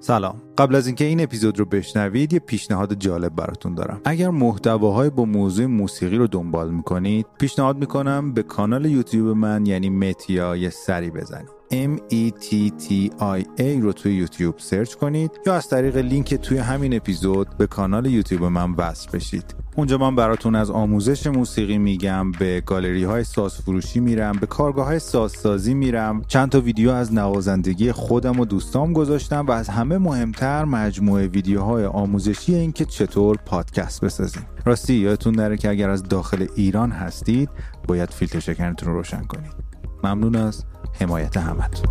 سلام. قبل از اینکه این اپیزود رو بشنوید یه پیشنهاد جالب براتون دارم. اگر محتواهای با موضوع موسیقی رو دنبال می‌کنید پیشنهاد می‌کنم به کانال یوتیوب من یعنی متیا یه سری بزنید. M E T T I A رو توی یوتیوب سرچ کنید یا از طریق لینک توی همین اپیزود به کانال یوتیوب من وصل بشید. اونجا من براتون از آموزش موسیقی میگم به گالری های ساز فروشی میرم به کارگاه های سازسازی میرم. چند تا ویدیو از نوازندگی خودم و دوستام گذاشتم و از همه مهمتر مجموعه ویدیوهای آموزشی این که چطور پادکست بسازیم. راستی یادتون نره که اگر از داخل ایران هستید باید فیلتر شکنتون رو روشن کنید. ممنون از حمایت همتون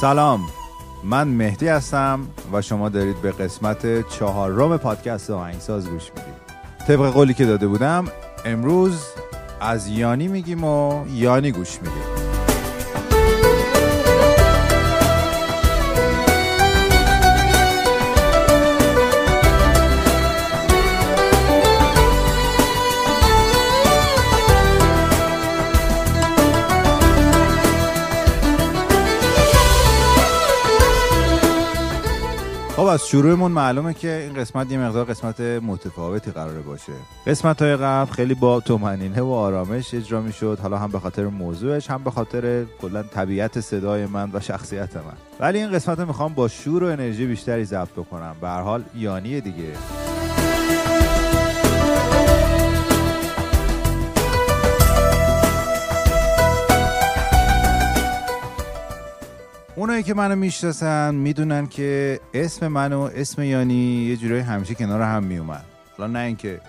سلام. من مهدی هستم و شما دارید به قسمت چهارم پادکست آهنگساز گوش می‌دید. طبق قولی که داده بودم امروز از یانی میگیم و یانی گوش میدیم. از شروعمون معلومه که این قسمت یه مقدار قسمت متفاوتی قراره باشه. قسمت های قبل خیلی با تومنینه و آرامش اجرا می‌شد. حالا هم به خاطر موضوعش هم به خاطر کلا طبیعت صدای من و شخصیت من. ولی این قسمت می‌خوام با شور و انرژی بیشتری ضبط بکنم. به هر حال یانی دیگه. اونایی که منو می‌شناسن می‌دونن که اسم من و اسم یانی یه جورایی همیشه کنار هم میومد حالا نه اینکه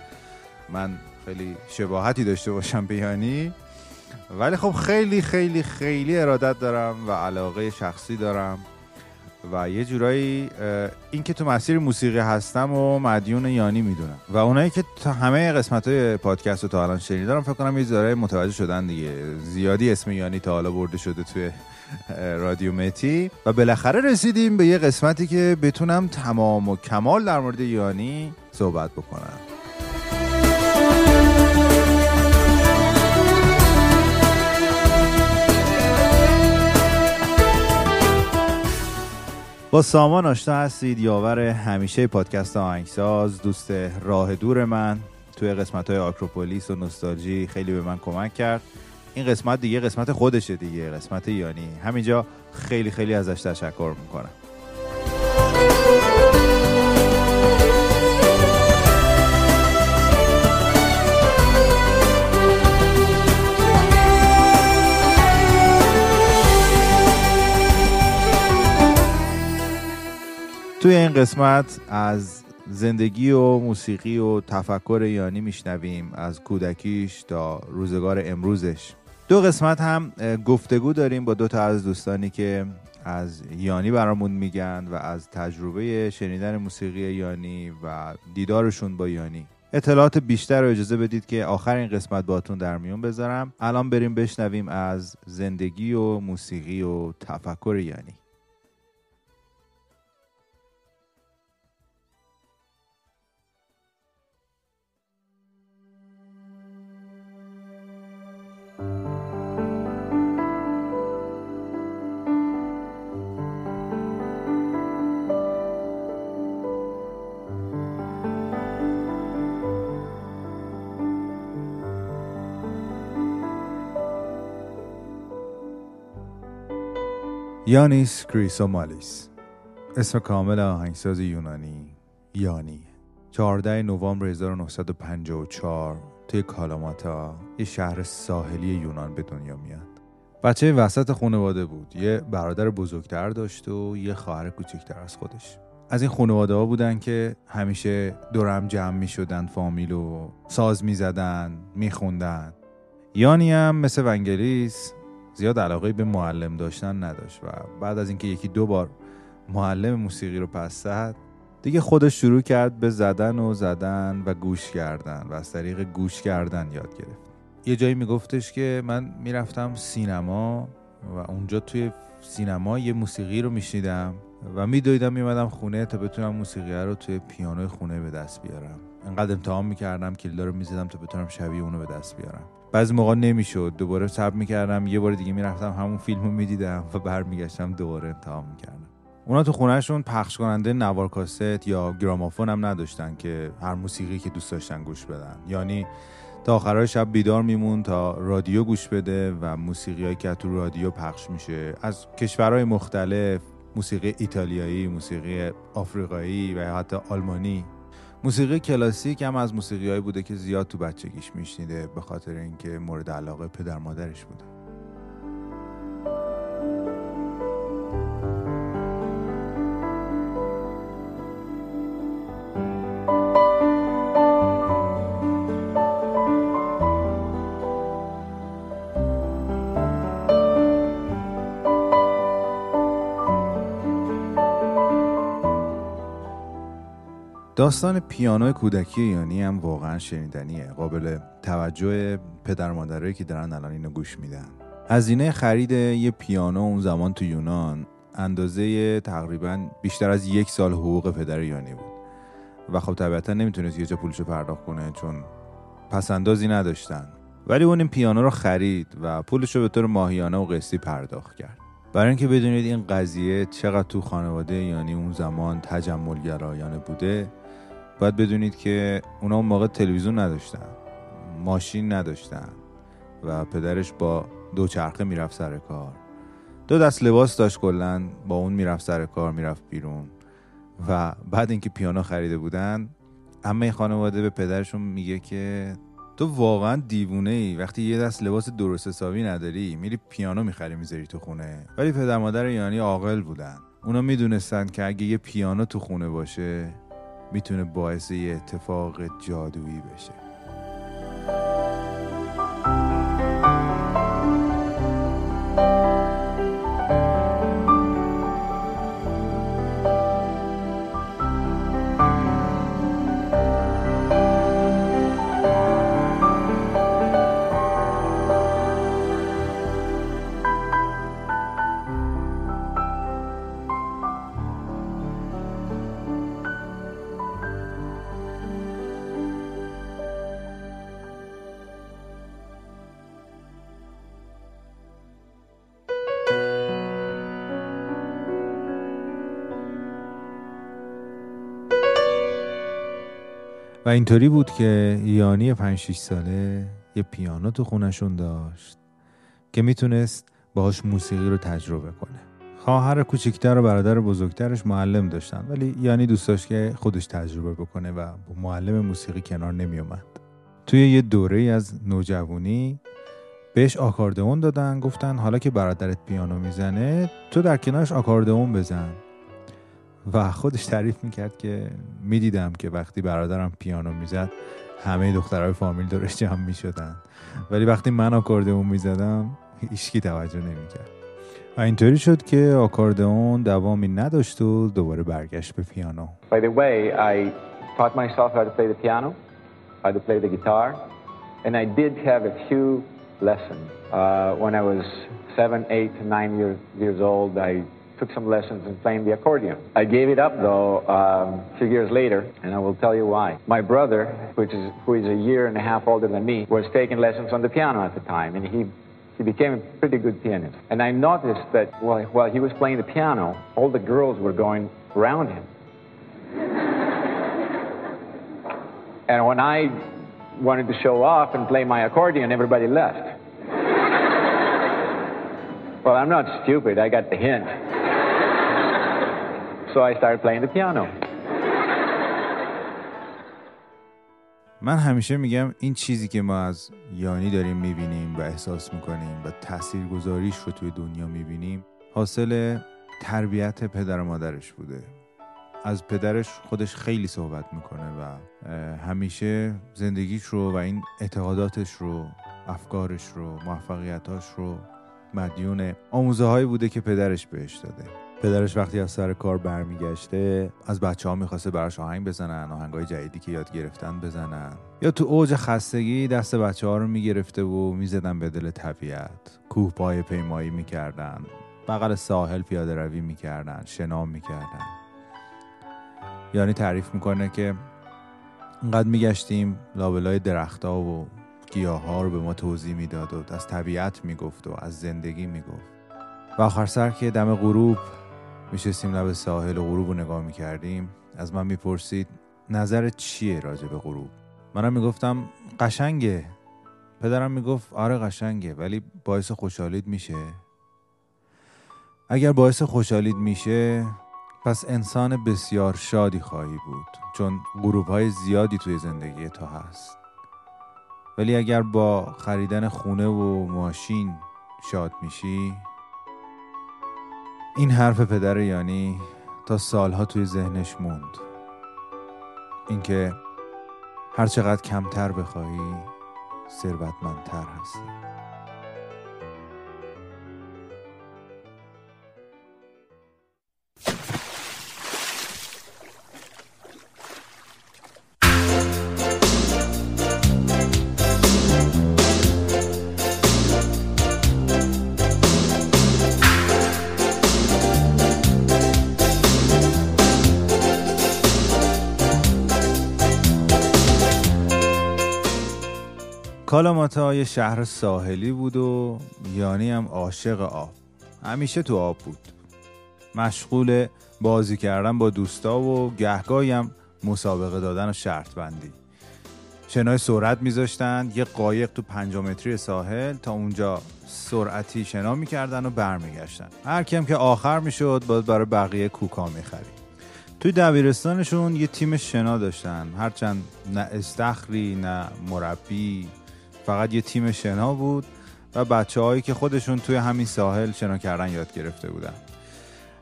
من خیلی شباهتی داشته باشم به یانی ولی خب خیلی خیلی خیلی ارادت دارم و علاقه شخصی دارم. و یه جورایی این که تو مسیر موسیقی هستم و مدیون یانی می‌دونم. و اونایی که تا همه قسمت های پادکست رو تا الان شنیدارم فکر کنم یه ذره متوجه شدن دیگه. زیادی اسم یانی تا حالا برده شده توی رادیو متی. و بالاخره رسیدیم به یه قسمتی که بتونم تمام و کمال در مورد یانی صحبت بکنم. با سامان آشنا هستید یاور همیشه پادکست آهنگساز دوست راه دور من. توی قسمت های آکروپولیس و نوستالژی خیلی به من کمک کرد. این قسمت دیگه قسمت خودشه دیگه قسمت یانی. همینجا خیلی خیلی ازش تشکر می‌کنم. توی این قسمت از زندگی و موسیقی و تفکر یانی میشنویم از کودکیش تا روزگار امروزش. دو قسمت هم گفتگو داریم با دو تا از دوستانی که از یانی برامون میگن و از تجربه شنیدن موسیقی یانی و دیدارشون با یانی اطلاعات بیشتر رو اجازه بدید که آخر این قسمت باتون در میون بذارم. الان بریم بشنویم از زندگی و موسیقی و تفکر یانی یانیس کریسومالیس اسم کامل آهنگساز یونانی یانی. 14 نوامبر 1954 توی کالاماتا یه شهر ساحلی یونان به دنیا میاد. بچه وسط خانواده بود. یه برادر بزرگتر داشت و یه خواهر کوچکتر از خودش. از این خانواده ها بودن که همیشه دورم جمع می شدن فامیل و ساز می زدن می خوندن یانی هم مثل ونگلیس زیاد علاقه به معلم داشتن نداشت و بعد از اینکه یکی دو بار معلم موسیقی رو پس زد دیگه خودش شروع کرد به زدن و زدن و گوش کردن و از طریق گوش کردن یاد گرفت. یه جایی میگفتش که من می‌رفتم سینما و اونجا توی سینما یه موسیقی رو میشنیدم و میدویدم میمدم خونه تا بتونم موسیقی رو توی پیانوی خونه به دست بیارم. انقدر امتحان می‌کردم کلیدا رو می‌زدم تا بتونم شبیه اونو به دست بیارم. بعضی موقع نمی‌شد. دوباره سب می‌کردم. یه بار دیگه می‌رفتم همون فیلم رو می‌دیدم و برمیگشتم دوباره امتحان می‌کردم. اونا تو خونهشون پخش کننده نوار کاست یا گرامافون هم نداشتن که هر موسیقی که دوست داشتن گوش بدن. یعنی تا آخرهای شب بیدار میمون تا رادیو گوش بده و موسیقی که تو رادیو پخش میشه. از کشورهای مختلف موسیقی ایتالیایی، موسیقی آفریقایی و حتی آلمانی. موسیقی کلاسیک هم از موسیقی بوده که زیاد تو بچگیش میشنیده به خاطر اینکه مورد علاقه پدر مادرش بوده. داستان پیانو کودکی یانی هم واقعا شنیدنیه. قابل توجه پدر مادرایی که دارن الان اینو گوش میدن. هزینه خرید یه پیانو اون زمان تو یونان اندازه تقریبا بیشتر از یک سال حقوق پدر یانی بود. و خب طبیعتا نمی‌تونست یه جا پولشو پرداخت کنه چون پسندازی نداشتن. ولی اون این پیانو رو خرید و پولش رو به طور ماهیانه و قسطی پرداخت کرد. برای اینکه بدونید این قضیه چقدر تو خانواده یعنی اون زمان تجملگرایانه بوده باید بدونید که اونا اون موقع تلویزیون نداشتن ماشین نداشتن و پدرش با دوچرخه می‌رفت سر کار. دو دست لباس داشت کلا با اون می‌رفت سر کار می‌رفت بیرون و بعد اینکه پیانو خریده بودن همه خانواده به پدرشون میگه که تو واقعا دیوونه ای وقتی یه دست لباس درست حسابی نداری میری پیانو می‌خری می‌ذاری تو خونه. ولی پدر مادر یعنی عاقل بودن. اونا می‌دونستن که اگه یه پیانو تو خونه باشه می‌تونه باعث یه اتفاق جادویی بشه. اینطوری بود که یانی 5 6 ساله یه پیانو تو خونشون داشت که می‌تونست باهاش موسیقی رو تجربه کنه. خواهر کوچکتر و برادر بزرگترش معلم داشتن ولی یانی دوست داشت که خودش تجربه بکنه و با معلم موسیقی کنار نمیومد توی یه دوره از نوجوانی بهش آکاردئون دادن گفتن حالا که برادرت پیانو می‌زنه تو در کنارش آکاردئون بزن. و خودش تعریف می‌کرد که می‌دیدم که وقتی برادرم پیانو می‌زد همه دخترهای فامیل دورش جمع می‌شدن. ولی وقتی من آکاردئون می‌زدم هیچکی توجه نمی‌کرد. و اینطوری شد که آکاردئون دوامی نداشت و دوباره برگشت به پیانو. By the way, I taught myself how to play the piano, how to play the guitar, and I did have a few lessons. Uh, when I was seven, eight, nine years, years old, I took some lessons in playing the accordion. I gave it up though um, a few years later, and I will tell you why. My brother, which is, who is a year and a half older than me, was taking lessons on the piano at the time, and he he became a pretty good pianist. And I noticed that while, while he was playing the piano, all the girls were going around him. and when I wanted to show off and play my accordion, everybody left. well, I'm not stupid, I got the hint. So I started playing the piano. من همیشه میگم این چیزی که ما از یانی داریم می‌بینیم و احساس می‌کنیم و تاثیرگذاریش رو توی دنیا می‌بینیم حاصل تربیت پدر و مادرش بوده از پدرش خودش خیلی صحبت می‌کنه و همیشه زندگیش رو و این اعتقاداتش رو افکارش رو موفقیتاش رو مدیون آموزه بوده که پدرش بهش داده پدرش وقتی از سر کار برمیگشته از بچه ها می‌خواسته براش آهنگ بزنن آهنگ های جدیدی که یاد گرفتن بزنن. یا تو اوج خستگی دست بچه ها رو می‌گرفته و می‌زدن به دل طبیعت. کوه پای پیمایی می‌کردن بغل ساحل پیاده روی می‌کردن شنام می‌کردن. یعنی تعریف می‌کنه که انقدر میگشتیم لابلای درختها و گیاه ها رو به ما توضیح می‌داد و از طبیعت می‌گفت و از زندگی می‌گفت. و آخر سر که دم غروب میشستیم لب ساحل و غروب رو نگاه می‌کردیم. از من می‌پرسید نظر چیه راجع به غروب؟ منم می‌گفتم قشنگه. پدرم می‌گفت آره قشنگه ولی باعث خوشحالید میشه. اگر باعث خوشحالید میشه پس انسان بسیار شادی خواهی بود چون غروب های زیادی توی زندگی تو هست. ولی اگر با خریدن خونه و ماشین شاد میشی این حرف پدر یانی تا سالها توی ذهنش موند. اینکه هر چقدر کمتر بخواهی ثروتمندتر هستی. کالاماتا یه شهر ساحلی بود و یانی هم عاشق آب. همیشه تو آب بود. مشغول بازی کردن با دوستا و گهگاهی هم مسابقه دادن و شرط بندی. شنای سرعت میذاشتن یه قایق تو پنجامتری ساحل تا اونجا سرعتی شنا می‌کردن و برمیگشتن. هر کم که آخر می‌شد باید برای بقیه کوکا می‌خرید. توی دبیرستانشون یه تیم شنا داشتن. هرچند نه استخری نه مربی فقط یه تیم شنا بود و بچه هایی که خودشون توی همین ساحل شنا کردن یاد گرفته بودن.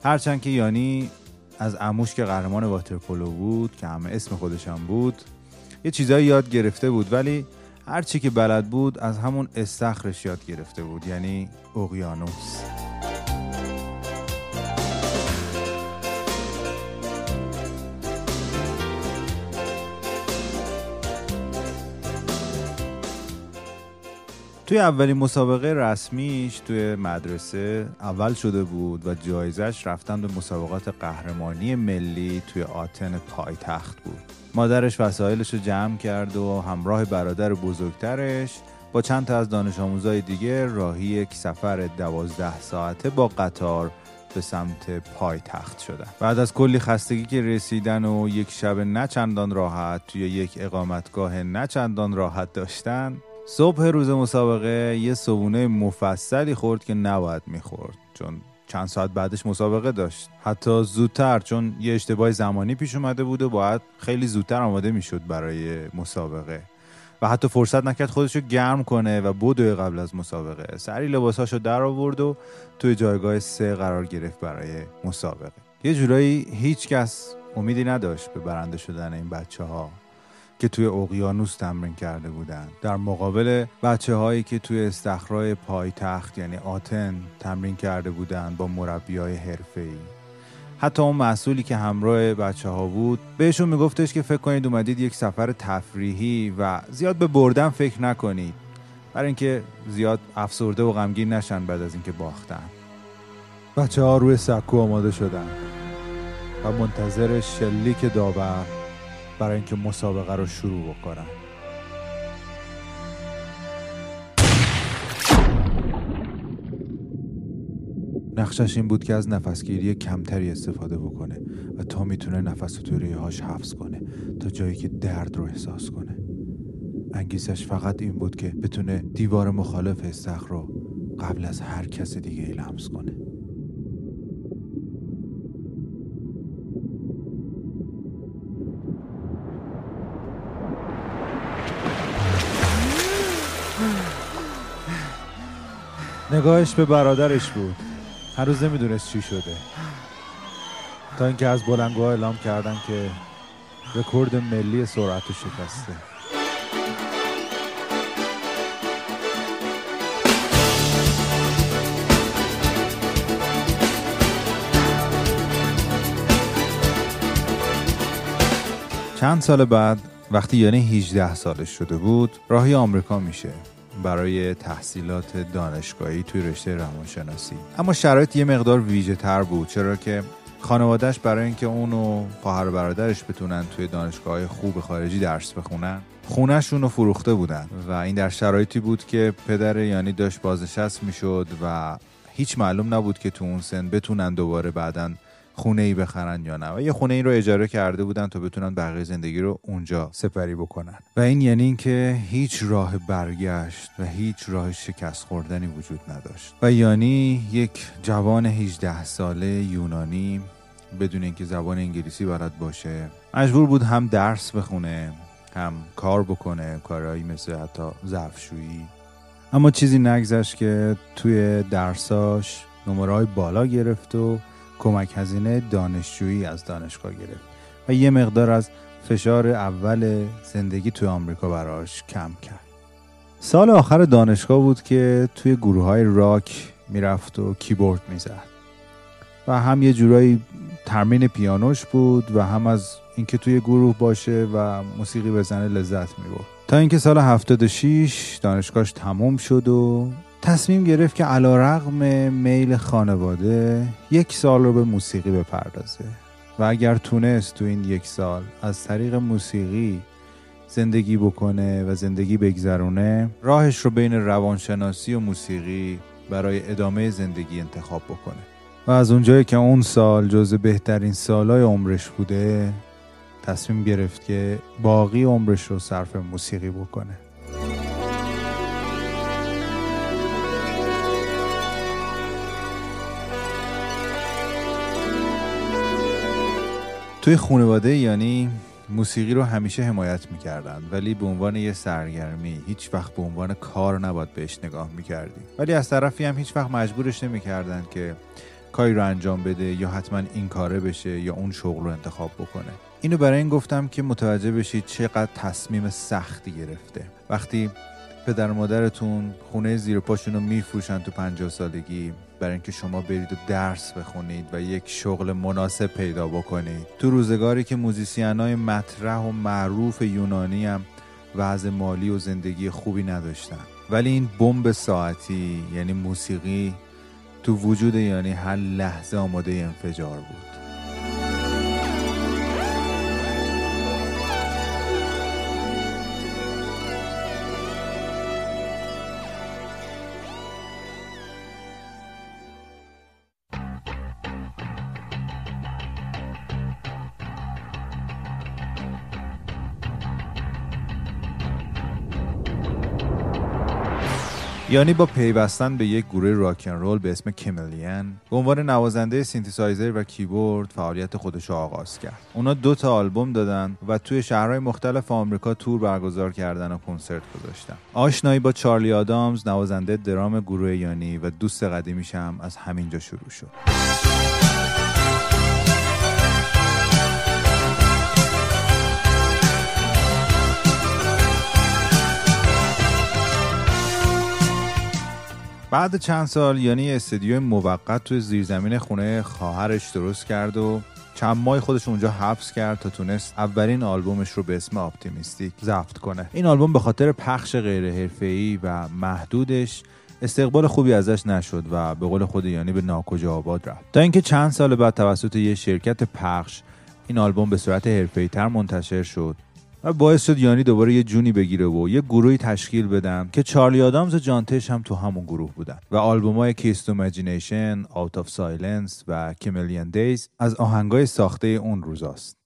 هرچند که یانی از اموش که قهرمان واترپولو بود که همه اسم خودش هم بود یه چیزایی یاد گرفته بود ولی هر چی که بلد بود از همون استخرش یاد گرفته بود یعنی اقیانوس. توی اولین مسابقه رسمیش توی مدرسه اول شده بود و جایزش رفتن به مسابقات قهرمانی ملی توی آتن پایتخت بود. مادرش وسایلش رو جمع کرد و همراه برادر بزرگترش با چند تا از دانش آموزای دیگه راهی یک سفر دوازده ساعته با قطار به سمت پایتخت شدن. بعد از کلی خستگی که رسیدن و یک شب نچندان راحت توی یک اقامتگاه نچندان راحت داشتن صبح روز مسابقه یه صبونه مفصلی خورد که نباید می‌خورد چون چند ساعت بعدش مسابقه داشت. حتی زودتر چون یه اشتباه زمانی پیش اومده بود و باید خیلی زودتر آماده می‌شد برای مسابقه. و حتی فرصت نکرد خودشو گرم کنه و بدوی قبل از مسابقه. سری لباساشو در آورد و توی جایگاه سه قرار گرفت برای مسابقه. یه جورایی هیچ کس امیدی نداشت به برنده شدن این بچه ها که توی اقیانوس تمرین کرده بودند در مقابل بچه هایی که توی استخرای پایتخت یعنی آتن تمرین کرده بودند با مربی های ای. حتی اون مسئولی که همراه بچه ها بود بهشون میگفتش که فکر کنید اومدید یک سفر تفریحی و زیاد به بردن فکر نکنید. برای اینکه زیاد افسرده و غمگین نشن بعد از اینکه باختن. بچه ها روی سکو آماده شدن و منتظر شلیک داور برای اینکه مسابقه رو شروع بکنن. نقشش این بود که از نفسگیری کمتری استفاده بکنه و تا می‌تونه نفس توی هاش حفظ کنه تا جایی که درد رو احساس کنه. انگیزش فقط این بود که بتونه دیوار مخالف استخر رو قبل از هر کس دیگه ای لمس کنه. نگاهش به برادرش بود. هنوز نمی‌دونست چی شده. تا اینکه از بلنگوها اعلام کردن که رکورد ملی سرعت شکسته. چند سال بعد وقتی یعنی 18 سالش شده بود راهی آمریکا میشه. برای تحصیلات دانشگاهی توی رشته روانشناسی. اما شرایط یه مقدار ویژه تر بود چرا که خانوادهش برای اینکه اون و خواهر برادرش بتونن توی دانشگاه خوب خارجی درس بخونن خونهشون رو فروخته بودن و این در شرایطی بود که پدر یعنی داشت بازنشست می‌شد و هیچ معلوم نبود که تو اون سن بتونن دوباره بعدا خونه ای بخرن یا نه. و یه خونه ای رو اجاره کرده بودن تا بتونن بقیه زندگی رو اونجا سپری بکنن. و این یعنی اینکه هیچ راه برگشت و هیچ راه شکست خوردنی وجود نداشت. و یعنی یک جوان 18 ساله یونانی بدون اینکه زبان انگلیسی بلد باشه مجبور بود هم درس بخونه هم کار بکنه کارهایی مثل حتی ظرفشویی. اما چیزی نگذشت که توی درساش نمره بالا گرفت و کمک هزینه دانشجویی از دانشگاه گرفت و یه مقدار از فشار اول زندگی توی آمریکا براش کم کرد. سال آخر دانشگاه بود که توی گروه های راک می‌رفت و کیبورد می‌زد. و هم یه جورایی ترمین پیانوش بود و هم از اینکه توی گروه باشه و موسیقی بزنه لذت می‌برد. تا اینکه سال 76 دانشگاهش تموم شد و تصمیم گرفت که علا رقم میل خانواده یک سال رو به موسیقی بپردازه. و اگر تونست تو این یک سال از طریق موسیقی زندگی بکنه و زندگی بگذرونه راهش رو بین روانشناسی و موسیقی برای ادامه زندگی انتخاب بکنه. و از اونجایی که اون سال جز بهترین سالهای عمرش بوده تصمیم گرفت که باقی عمرش رو صرف موسیقی بکنه. توی خانواده یعنی موسیقی رو همیشه حمایت می‌کردن ولی به عنوان یه سرگرمی هیچ وقت به عنوان کار نباید بهش نگاه می‌کردی. ولی از طرفی هم هیچ وقت مجبورش نمی‌کردن که کاری رو انجام بده یا حتما این کاره بشه یا اون شغل رو انتخاب بکنه. اینو برای این گفتم که متوجه بشید چقدر تصمیم سختی گرفته. وقتی پدر مادرتون خونه زیر پاشون رو میفروشن تو پنجاه سالگی برای اینکه شما برید و درس بخونید و یک شغل مناسب پیدا بکنید. تو روزگاری که موزیسین های مطرح و معروف یونانی هم وضع مالی و زندگی خوبی نداشتن. ولی این بمب ساعتی یعنی موسیقی تو وجود یعنی هر لحظه آماده انفجار بود. یانی با پیوستن به یک گروه راکن رول به اسم Chameleon به عنوان نوازنده سینتیسایزر و کیبورد فعالیت خودش را آغاز کرد. اونا دو تا آلبوم دادن و توی شهرهای مختلف آمریکا تور برگزار کردن و کنسرت گذاشتن. آشنایی با چارلی آدامز نوازنده درام گروه یانی و دوست قدیمیش هم از همینجا شروع شد. بعد چند سال یانی استدیو موقت توی زیرزمین خونه خواهرش درست کرد و چند ماه خودش اونجا حبس کرد تا تونست اولین آلبومش رو به اسم Optimystique ضبط کنه. این آلبوم به خاطر پخش غیر حرفه‌ای و محدودش استقبال خوبی ازش نشد و به قول خود یانی به ناکجا آباد رفت. تا اینکه چند سال بعد توسط یه شرکت پخش این آلبوم به صورت حرفه‌ای‌تر منتشر شد. و باعث شد یانی دوباره یه جونی بگیره و یه گروهی تشکیل بدن که چارلی آدامز و جان تش هم تو همون گروه بودن و آلبوم های Keys to Out of Silence و Chameleon Days از آهنگای ساخته اون روزاست.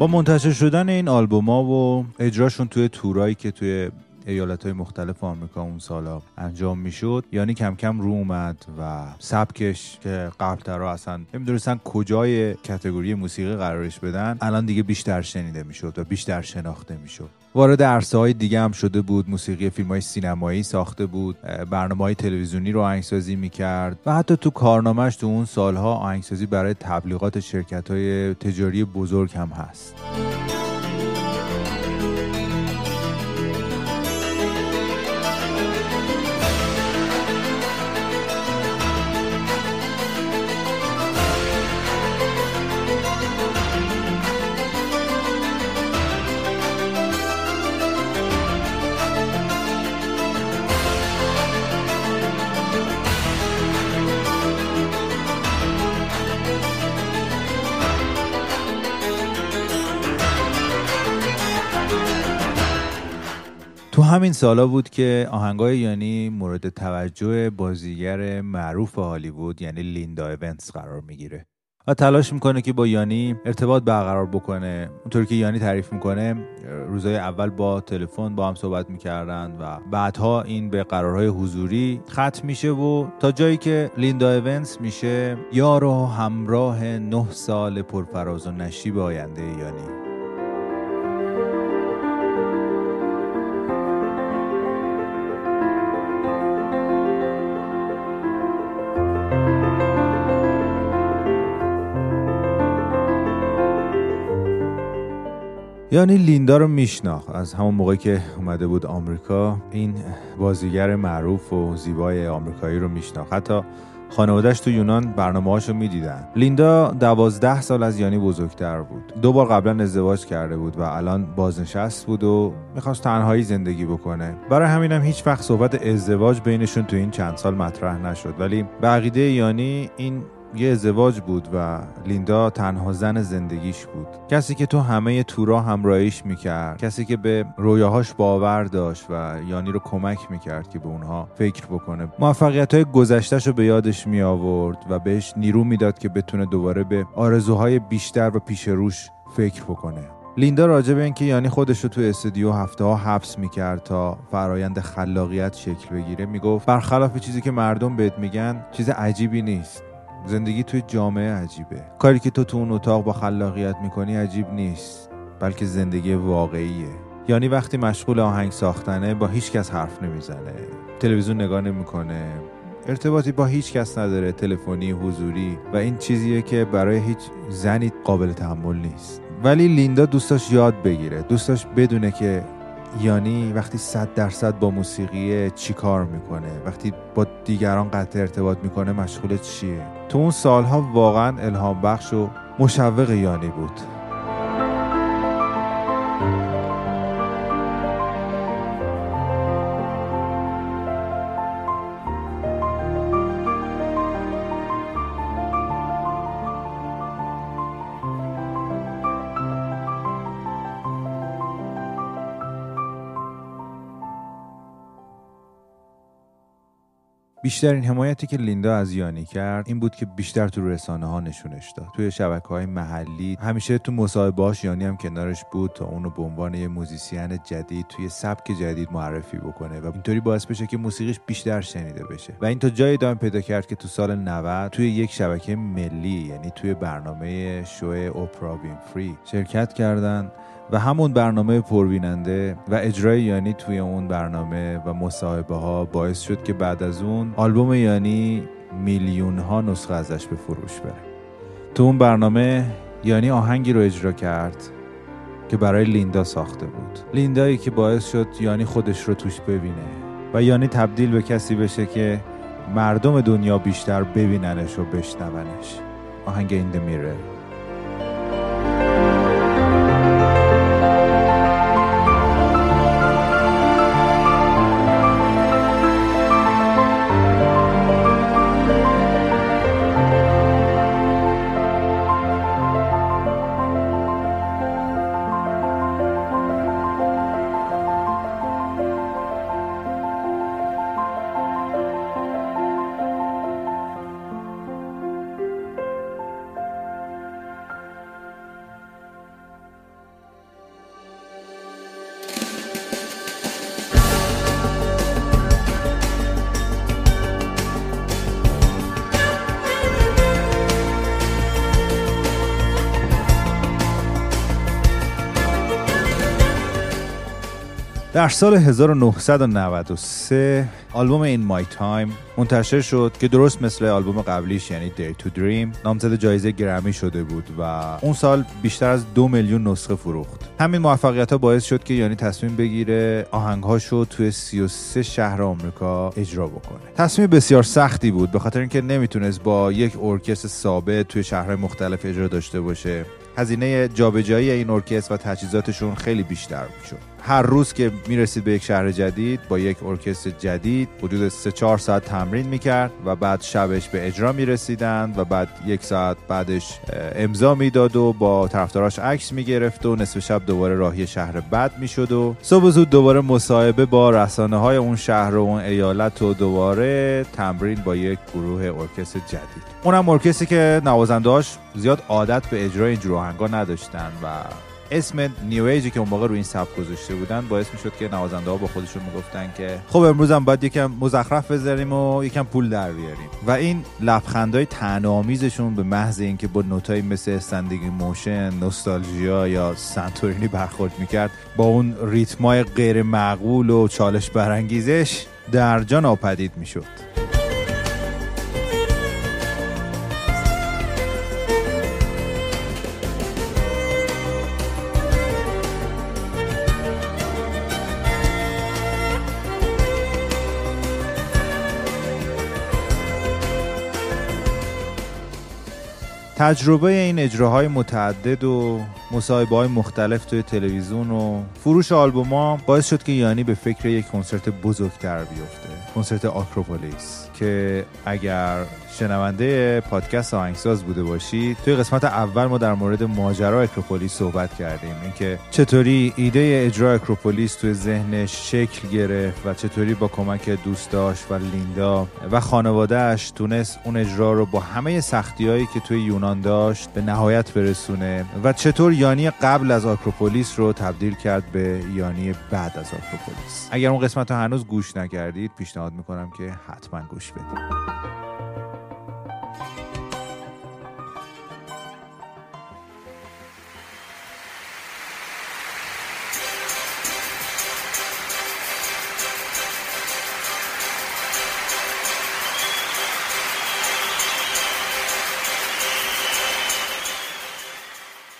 با منتشر شدن این آلبوما و اجراشون توی تورایی که توی ایالت های مختلف آمریکا اون سالا انجام می‌شد یعنی کم کم رو اومد و سبکش که قبلترها اصلا نمی‌دونستن کجای کتگوری موسیقی قرارش بدن الان دیگه بیشتر شنیده می‌شد و بیشتر شناخته می‌شد. وارد عرصه های دیگه هم شده بود. موسیقی فیلم های سینمایی ساخته بود. برنامه های تلویزیونی رو آهنگسازی می‌کرد. و حتی تو کارنامهش تو اون سالها آهنگسازی برای تبلیغات شرکت های تجاری بزرگ هم هست. همین سالا بود که آهنگای یعنی مورد توجه بازیگر معروف هالیوود یعنی لیندا ایونتس قرار می‌گیره. و تلاش می‌کنه که با یانی ارتباط برقرار بکنه. اونطوری که یانی تعریف می‌کنه روزای اول با تلفن با هم صحبت می‌کردن و بعدها این به قرارهای حضوری ختم میشه و تا جایی که لیندا ایونتس میشه یار و همراه نه سال پرفراز و نشیب آینده یانی. یعنی لیندا رو میشناخت. از همون موقعی که اومده بود آمریکا این بازیگر معروف و زیبای آمریکایی رو میشناخت. حتی خانوادهش تو یونان برنامه هاشو می‌دیدن. لیندا دوازده سال از یانی بزرگتر بود. دو بار قبلا ازدواج کرده بود و الان بازنشست بود و می‌خواست تنهایی زندگی بکنه. برای همینم هیچ وقت صحبت ازدواج بینشون تو این چند سال مطرح نشد. ولی به عقیده یانی این یه ازدواج بود و لیندا تنها زن زندگیش بود. کسی که تو همه تورا همراهیش می‌کرد کسی که به رویاهاش باور داشت و یانی رو کمک می‌کرد که به اونها فکر بکنه. موفقیت های گذشتهش رو به یادش می آورد و بهش نیرو می‌داد که بتونه دوباره به آرزوهای بیشتر و پیش روش فکر بکنه. لیندا راجع به اینکه یعنی خودش رو تو استودیو هفته ها حبس می‌کرد تا فرایند خلاقیت شکل بگیره می‌گفت برخلاف چیزی که مردم بهت میگن چیز عجیبی نیست. زندگی توی جامعه عجیبه. کاری که تو تو اون اتاق با خلاقیت می‌کنی عجیب نیست بلکه زندگی واقعیه. یعنی وقتی مشغول آهنگ ساختنه با هیچ کس حرف نمی‌زنه. تلویزیون نگاه نمی‌کنه. ارتباطی با هیچ کس نداره تلفنی حضوری و این چیزیه که برای هیچ زنی قابل تحمل نیست. ولی لیندا دوستاش یاد بگیره. دوستاش بدونه که یانی وقتی صد درصد با موسیقی چی کار می‌کنه؟ وقتی با دیگران قطع ارتباط می‌کنه مشغول چیه؟ تو اون سالها واقعا الهام بخش و مشوق یانی بود. بیشترین حمایتی که لیندا از یانی کرد این بود که بیشتر تو رسانه ها نشونش داد. توی شبکه های محلی همیشه تو مصاحبهاش یانی هم کنارش بود تا اونو به عنوان یه موزیسین جدید توی سبک جدید معرفی بکنه و اینطوری باعث بشه که موسیقیش بیشتر شنیده بشه. و این تا جایی ادامه پیدا کرد که تو سال 90 توی یک شبکه ملی یعنی توی برنامه شو اوپرا فری شرکت کردن و همون برنامه پرویننده و اجرای یانی توی اون برنامه و مصاحبه ها باعث شد که بعد از اون آلبوم یانی میلیون ها نسخه ازش به فروش بره. تو اون برنامه یانی آهنگی رو اجرا کرد که برای لیندا ساخته بود. لیندایی که باعث شد یانی خودش رو توش ببینه و یانی تبدیل به کسی بشه که مردم دنیا بیشتر ببیننش و بشنونش. آهنگ این میره در سال 1993 آلبوم این مای تایم منتشر شد که درست مثل آلبوم قبلیش یعنی Day to Dream نامزد جایزه گرمی شده بود و اون سال بیشتر از دو میلیون نسخه فروخت. همین موفقیت ها باعث شد که یعنی تصمیم بگیره آهنگهاشو توی 33 شهر آمریکا اجرا بکنه. تصمیم بسیار سختی بود به خاطر اینکه نمی‌تونست با یک ارکستر ثابت توی شهرهای مختلف اجرا داشته باشه. هزینه جابجایی این ارکستر و تجهیزاتشون خیلی بیشتر می‌شد. هر روز که می‌رسید به یک شهر جدید با یک ارکستر جدید حدود 3 4 ساعت تمرین می‌کرد و بعد شبش به اجرا می‌رسیدند و بعد یک ساعت بعدش امضا می‌داد و با طرفداراش عکس می‌گرفت و نصف شب دوباره راهی شهر بد می‌شد و صبح زود دوباره مصاحبه با رسانه های اون شهر و اون ایالت و دوباره تمرین با یک گروه ارکستر جدید. اونم ارکستری که نوازندهاش زیاد عادت به اجرای اینجور آهنگا نداشتن و اسم New Age ی که اون موقع روی این سبک گذاشته بودن باعث می‌شد که نوازنده ها با خودشون می‌گفتن که خب امروز هم باید یکم مزخرف بذاریم و یکم پول در بیاریم. و این لبخندهای آمیزشون به محض اینکه با نوتایی مثل Standing in Motion Nostalgia یا سنتورینی برخورد می‌کرد با اون ریتمای غیر معقول و چالش برانگیزش در جا ناپدید می‌شد. تجربه این اجراهای متعدد و مصاحبه های مختلف توی تلویزیون و فروش آلبوم باعث شد که یانی به فکر یک کنسرت بزرگتر بیفته. کنسرت آکروپولیس. که اگر شنونده پادکست آهنگساز بوده باشید توی قسمت اول ما در مورد ماجرا اکروپولیس صحبت کردیم. اینکه چطوری ایده اجرا اکروپولیس توی ذهنش شکل گرفت و چطوری با کمک دوستاش و لیندا و خانوادهش تونست اون اجرا رو با همه سختیهایی که توی یونان داشت به نهایت برسونه و چطور یانی قبل از آکروپولیس رو تبدیل کرد به یانی بعد از آکروپولیس اگر اون قسمت رو هنوز گوش نکردید پیشنهاد می‌کنم که حتما گوش بدید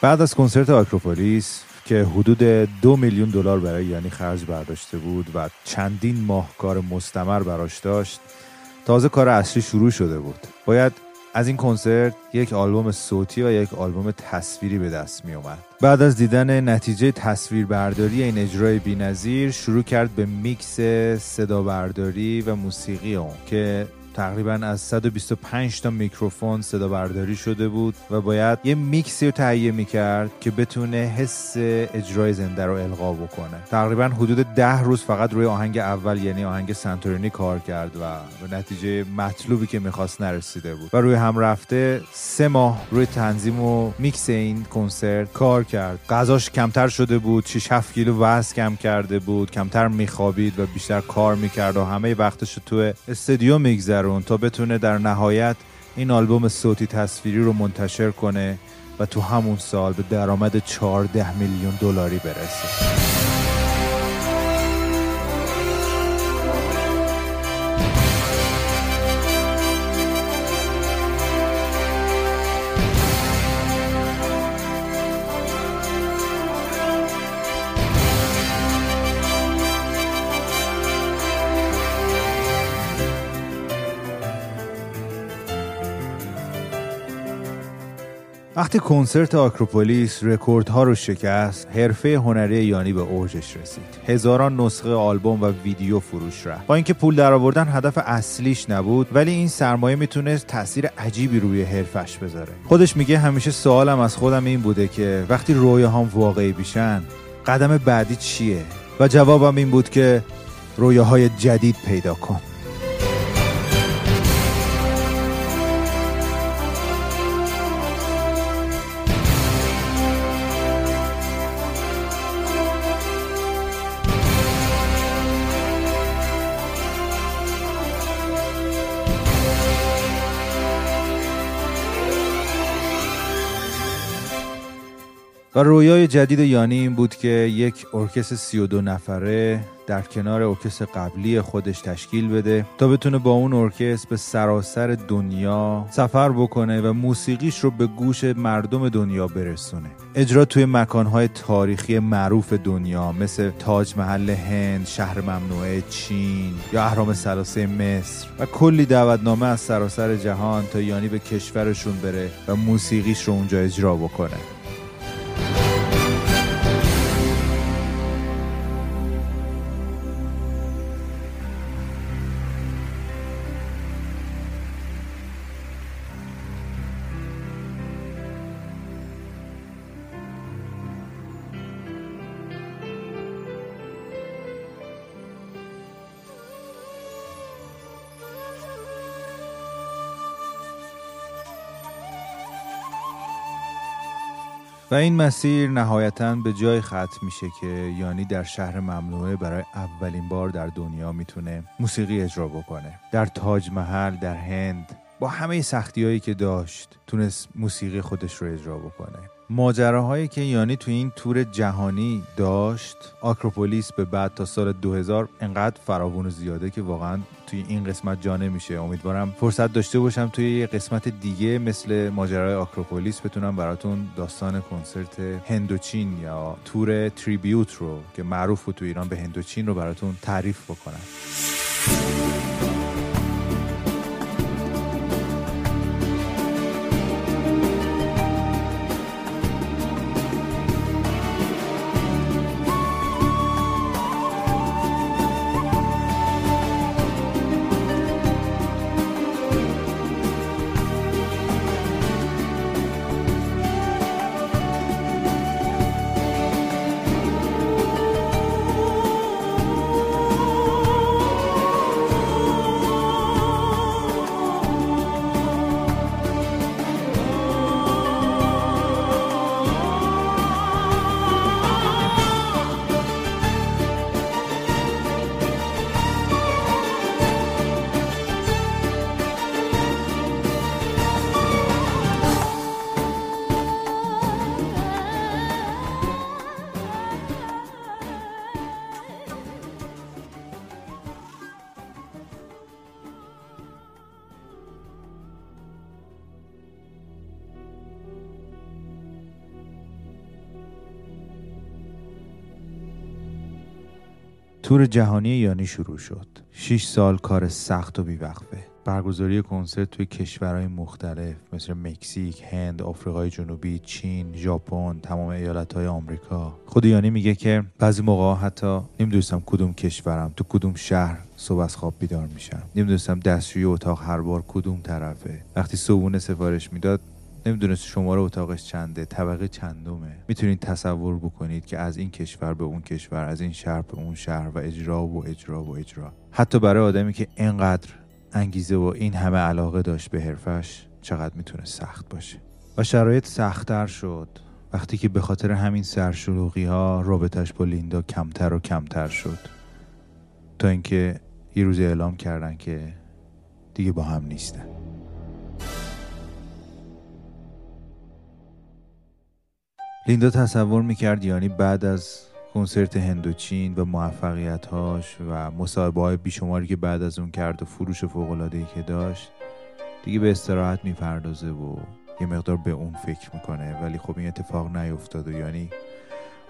بعد از کنسرت آکروپولیس که حدود دو میلیون دلار برای یعنی خرج برداشته بود و چندین ماه کار مستمر براش داشت تازه کار اصلی شروع شده بود باید از این کنسرت یک آلبوم صوتی و یک آلبوم تصویری به دست می اومد. بعد از دیدن نتیجه تصویربرداری این اجرای بینظیر شروع کرد به میکس صدا برداری و موسیقی اون که تقریبا از 125 تا میکروفون صدا برداری شده بود و باید یه میکسی رو تهیه می‌کرد که بتونه حس اجرای زنده رو القا بکنه. تقریبا حدود ده روز فقط روی آهنگ اول یعنی آهنگ سنتورینی کار کرد و به نتیجه مطلوبی که می‌خواست نرسیده بود. و روی هم رفته سه ماه روی تنظیم و میکس این کنسرت کار کرد. غذاش کمتر شده بود 6 7 کیلو وزن کم کرده بود کمتر میخوابید و بیشتر کار می‌کرد و همه وقتش تو استودیو میگذرون تا بتونه در نهایت این آلبوم صوتی تصویری رو منتشر کنه و تو همون سال به درآمد 14 میلیون دلاری برسه. وقتی کنسرت آکروپولیس رکوردها رو شکست حرفه هنری یانی به اوجش رسید. هزاران نسخه آلبوم و ویدیو فروش رفت. با اینکه پول درآوردن هدف اصلیش نبود ولی این سرمایه می‌تونست تاثیر عجیبی روی حرفش بذاره. خودش میگه همیشه سوالم از خودم این بوده که وقتی رویاهام واقعی بیشن قدم بعدی چیه؟ و جوابم این بود که رویاهای جدید پیدا کن. رویای جدید یانی این بود که یک ارکستر 32 نفره در کنار ارکستر قبلی خودش تشکیل بده تا بتونه با اون ارکستر به سراسر دنیا سفر بکنه و موسیقیش رو به گوش مردم دنیا برسونه. اجرا توی مکانهای تاریخی معروف دنیا مثل تاج محل هند، شهر ممنوعه چین یا اهرام سلاسه مصر و کلی دعوتنامه از سراسر جهان تا یانی به کشورشون بره و موسیقیش رو اونجا اجرا بکنه. و این مسیر نهایتا به جای ختم میشه که یانی در شهر ممنوعه برای اولین بار در دنیا می‌تونه موسیقی اجرا بکنه. در تاج محل در هند با همه سختی هایی که داشت تونست موسیقی خودش رو اجرا بکنه. ماجراهایی که یانی تو این تور جهانی داشت آکروپولیس به بعد تا سال 2000 انقدر فراوون و زیاده که واقعا توی این قسمت جا نمیشه. امیدوارم فرصت داشته باشم توی یه قسمت دیگه مثل ماجرای آکروپولیس بتونم براتون داستان کنسرت هندوچین یا تور تریبیوت رو که معروف بود تو ایران به هندوچین رو براتون تعریف بکنم. تور جهانی یانی شروع شد 6 سال کار سخت و بیوقفه برگزاری کنسرت توی کشورهای مختلف مثل مکزیک، هند، آفریقای جنوبی، چین، ژاپن، تمام ایالتهای آمریکا. خود یانی میگه که بعضی موقع حتی نمی‌دونستم کدوم کشورم تو کدوم شهر صبح از خواب بیدار میشم. نمی‌دونستم دستشوی اتاق هر بار کدوم طرفه. وقتی صبحونه سفارش می‌داد نمی‌دونست شماره اتاقش چنده طبقه چندمه. می‌تونید تصور بکنید که از این کشور به اون کشور از این شهر به اون شهر و اجرا و اجرا و اجرا. حتی برای آدمی که اینقدر انگیزه و این همه علاقه داشت به حرفش چقدر می‌تونه سخت باشه. و شرایط سختتر شد. وقتی که به خاطر همین سرشلوغی ها رابطش با لیندا کمتر و کمتر شد. تا اینکه یه روز اعلام کردن که دیگه با هم نیستن. لیندا تصور می‌کرد یانی بعد از کنسرت هندوچین و موفقیتهاش و مصاحبه های بیشماری که بعد از اون کرد و فروش ای که داشت دیگه به استراحت می‌پردازه و یه مقدار به اون فکر می‌کنه. ولی خب این اتفاق نیفتاد و یعنی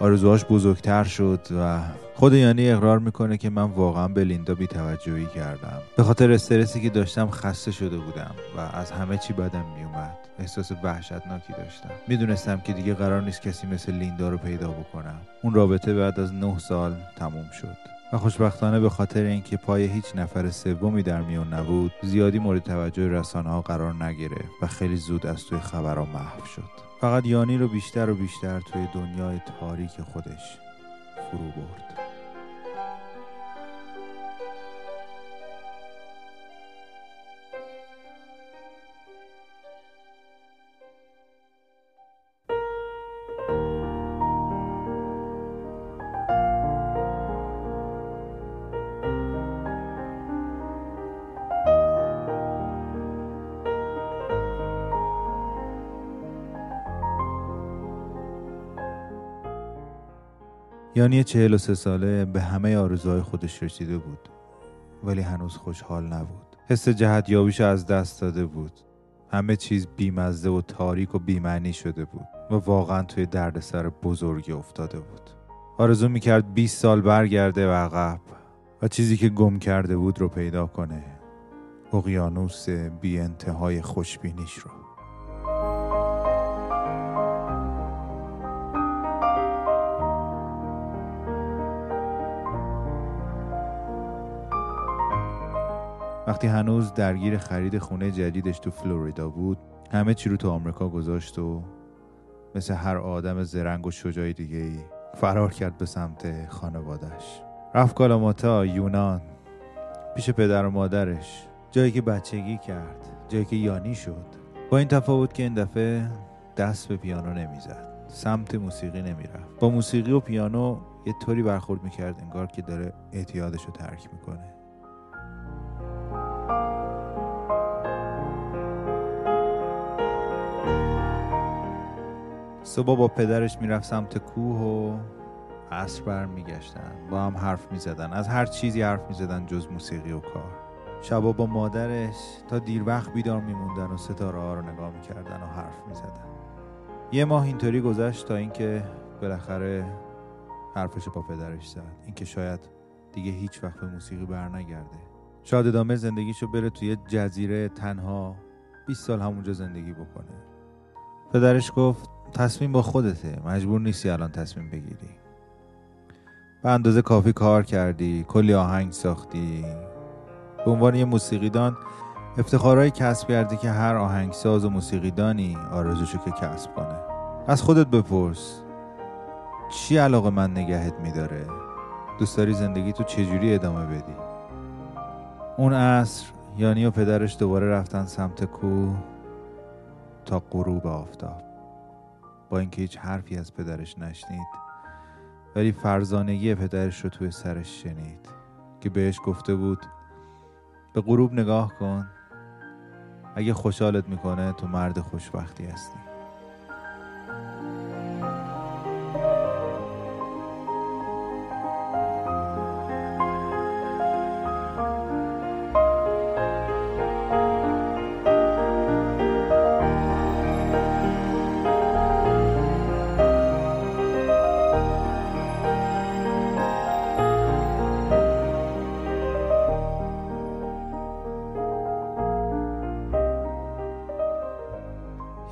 آرزوهاش بزرگتر شد و خود یعنی اقرار می‌کنه که من واقعا به لیندا بیتوجهی کردم. به خاطر استرسی که داشتم خسته شده بودم و از همه چی بدم میومد احساس وحشتناکی داشتم. می‌دونستم که دیگه قرار نیست کسی مثل لیندا رو پیدا بکنم. اون رابطه بعد از نه سال تموم شد. و خوشبختانه به خاطر اینکه پای هیچ نفر سومی در میون نبود زیادی مورد توجه رسانه ها قرار نگرفت و خیلی زود از توی خبرها محو شد. فقط یانی رو بیشتر و بیشتر توی دنیای تاریک خودش فرو برد. و سه ساله به همه آرزوهای خودش رسیده بود. ولی هنوز خوشحال نبود. حس جهت یابیش از دست داده بود. همه چیز بیمزده و تاریک و بیمعنی شده بود و واقعا توی دردسر بزرگی افتاده بود. آرزو می‌کرد 20 سال برگرده و عقب و چیزی که گم کرده بود رو پیدا کنه. اقیانوس بی انتهای خوشبینیش رو. وقتی هنوز درگیر خرید خونه جدیدش تو فلوریدا بود همه چی رو تو آمریکا گذاشت و مثل هر آدم زرنگ و شجاع دیگه ای فرار کرد به سمت خانوادش رفت کالاماتا یونان. پیش پدر و مادرش. جایی که بچگی کرد جایی که یانی شد. با این تفاوت که این دفعه دست به پیانو نمی‌زد. سمت موسیقی نمی‌رفت. با موسیقی و پیانو یه طوری برخورد می‌کرد انگار که داره اعتیادش رو ترک می‌کنه. صبح با پدرش می‌رفت سمت کوه و عصر بر میگشتن با هم حرف می‌زدن. از هر چیزی حرف می‌زدن جز موسیقی و کار. شبا با مادرش تا دیر وقت بیدار میموندن و ستاره ها رو نگاه می‌کردن و حرف می‌زدن. یه ماه اینطوری گذشت تا اینکه بالاخره حرفش با پدرش زد. اینکه شاید دیگه هیچ وقت به موسیقی برنگرده. شاید ادامه زندگیشو بره توی جزیره تنها 20 سال همونجا زندگی بکنه. پدرش گفت تصمیم با خودته. مجبور نیستی الان تصمیم بگیری. به اندازه کافی کار کردی کلی آهنگ ساختی. به عنوان یه موسیقیدان افتخارهایی کسب کردی که هر آهنگساز و موسیقیدانی آرزوشو که کسب کنه. از خودت بپرس چی علاقه من نگهت میداره؟ دوست داری زندگی تو چجوری ادامه بدی؟ اون عصر یانی و پدرش دوباره رفتن سمت کوه تا غروب آفتاب. با اینکه هیچ حرفی از پدرش نشنید ولی فرزانگی پدرش رو توی سرش شنید که بهش گفته بود به غروب نگاه کن اگه خوشحالت می‌کنه تو مرد خوشبختی هستی.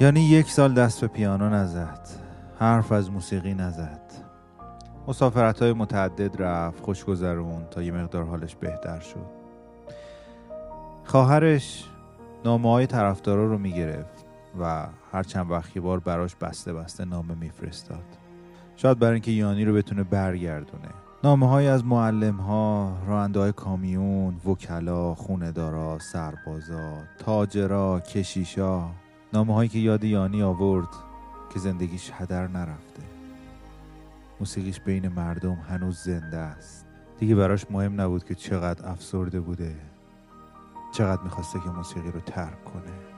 یعنی یک سال دست به پیانو نزد حرف از موسیقی نزد. مسافرت های متعدد رفت خوشگذرون تا یه مقدار حالش بهتر شد. خواهرش نامه های طرفدارا رو می‌گرفت و هر چند وقت بار براش بسته بسته نامه میفرستاد. شاید برای اینکه یانی رو بتونه برگردونه. نامه های از معلم ها راننده های کامیون وکلا خوندارا سربازا تاجرا کشیشا. نامه هایی که یاد یانی آورد که زندگیش هدر نرفته. موسیقیش بین مردم هنوز زنده است. دیگه براش مهم نبود که چقدر افسرده بوده. چقدر می‌خواسته که موسیقی رو ترک کنه.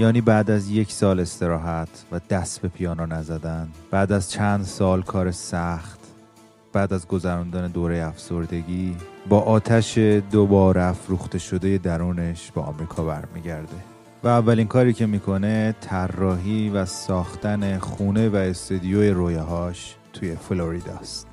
یعنی بعد از یک سال استراحت و دست به پیانو نزدن بعد از چند سال کار سخت بعد از گذراندن دوره افسردگی با آتش دوباره افروخته شده درونش به آمریکا برمیگرده. و اولین کاری که می‌کنه طراحی و ساختن خونه و استودیوی رویاهاش توی فلوریداست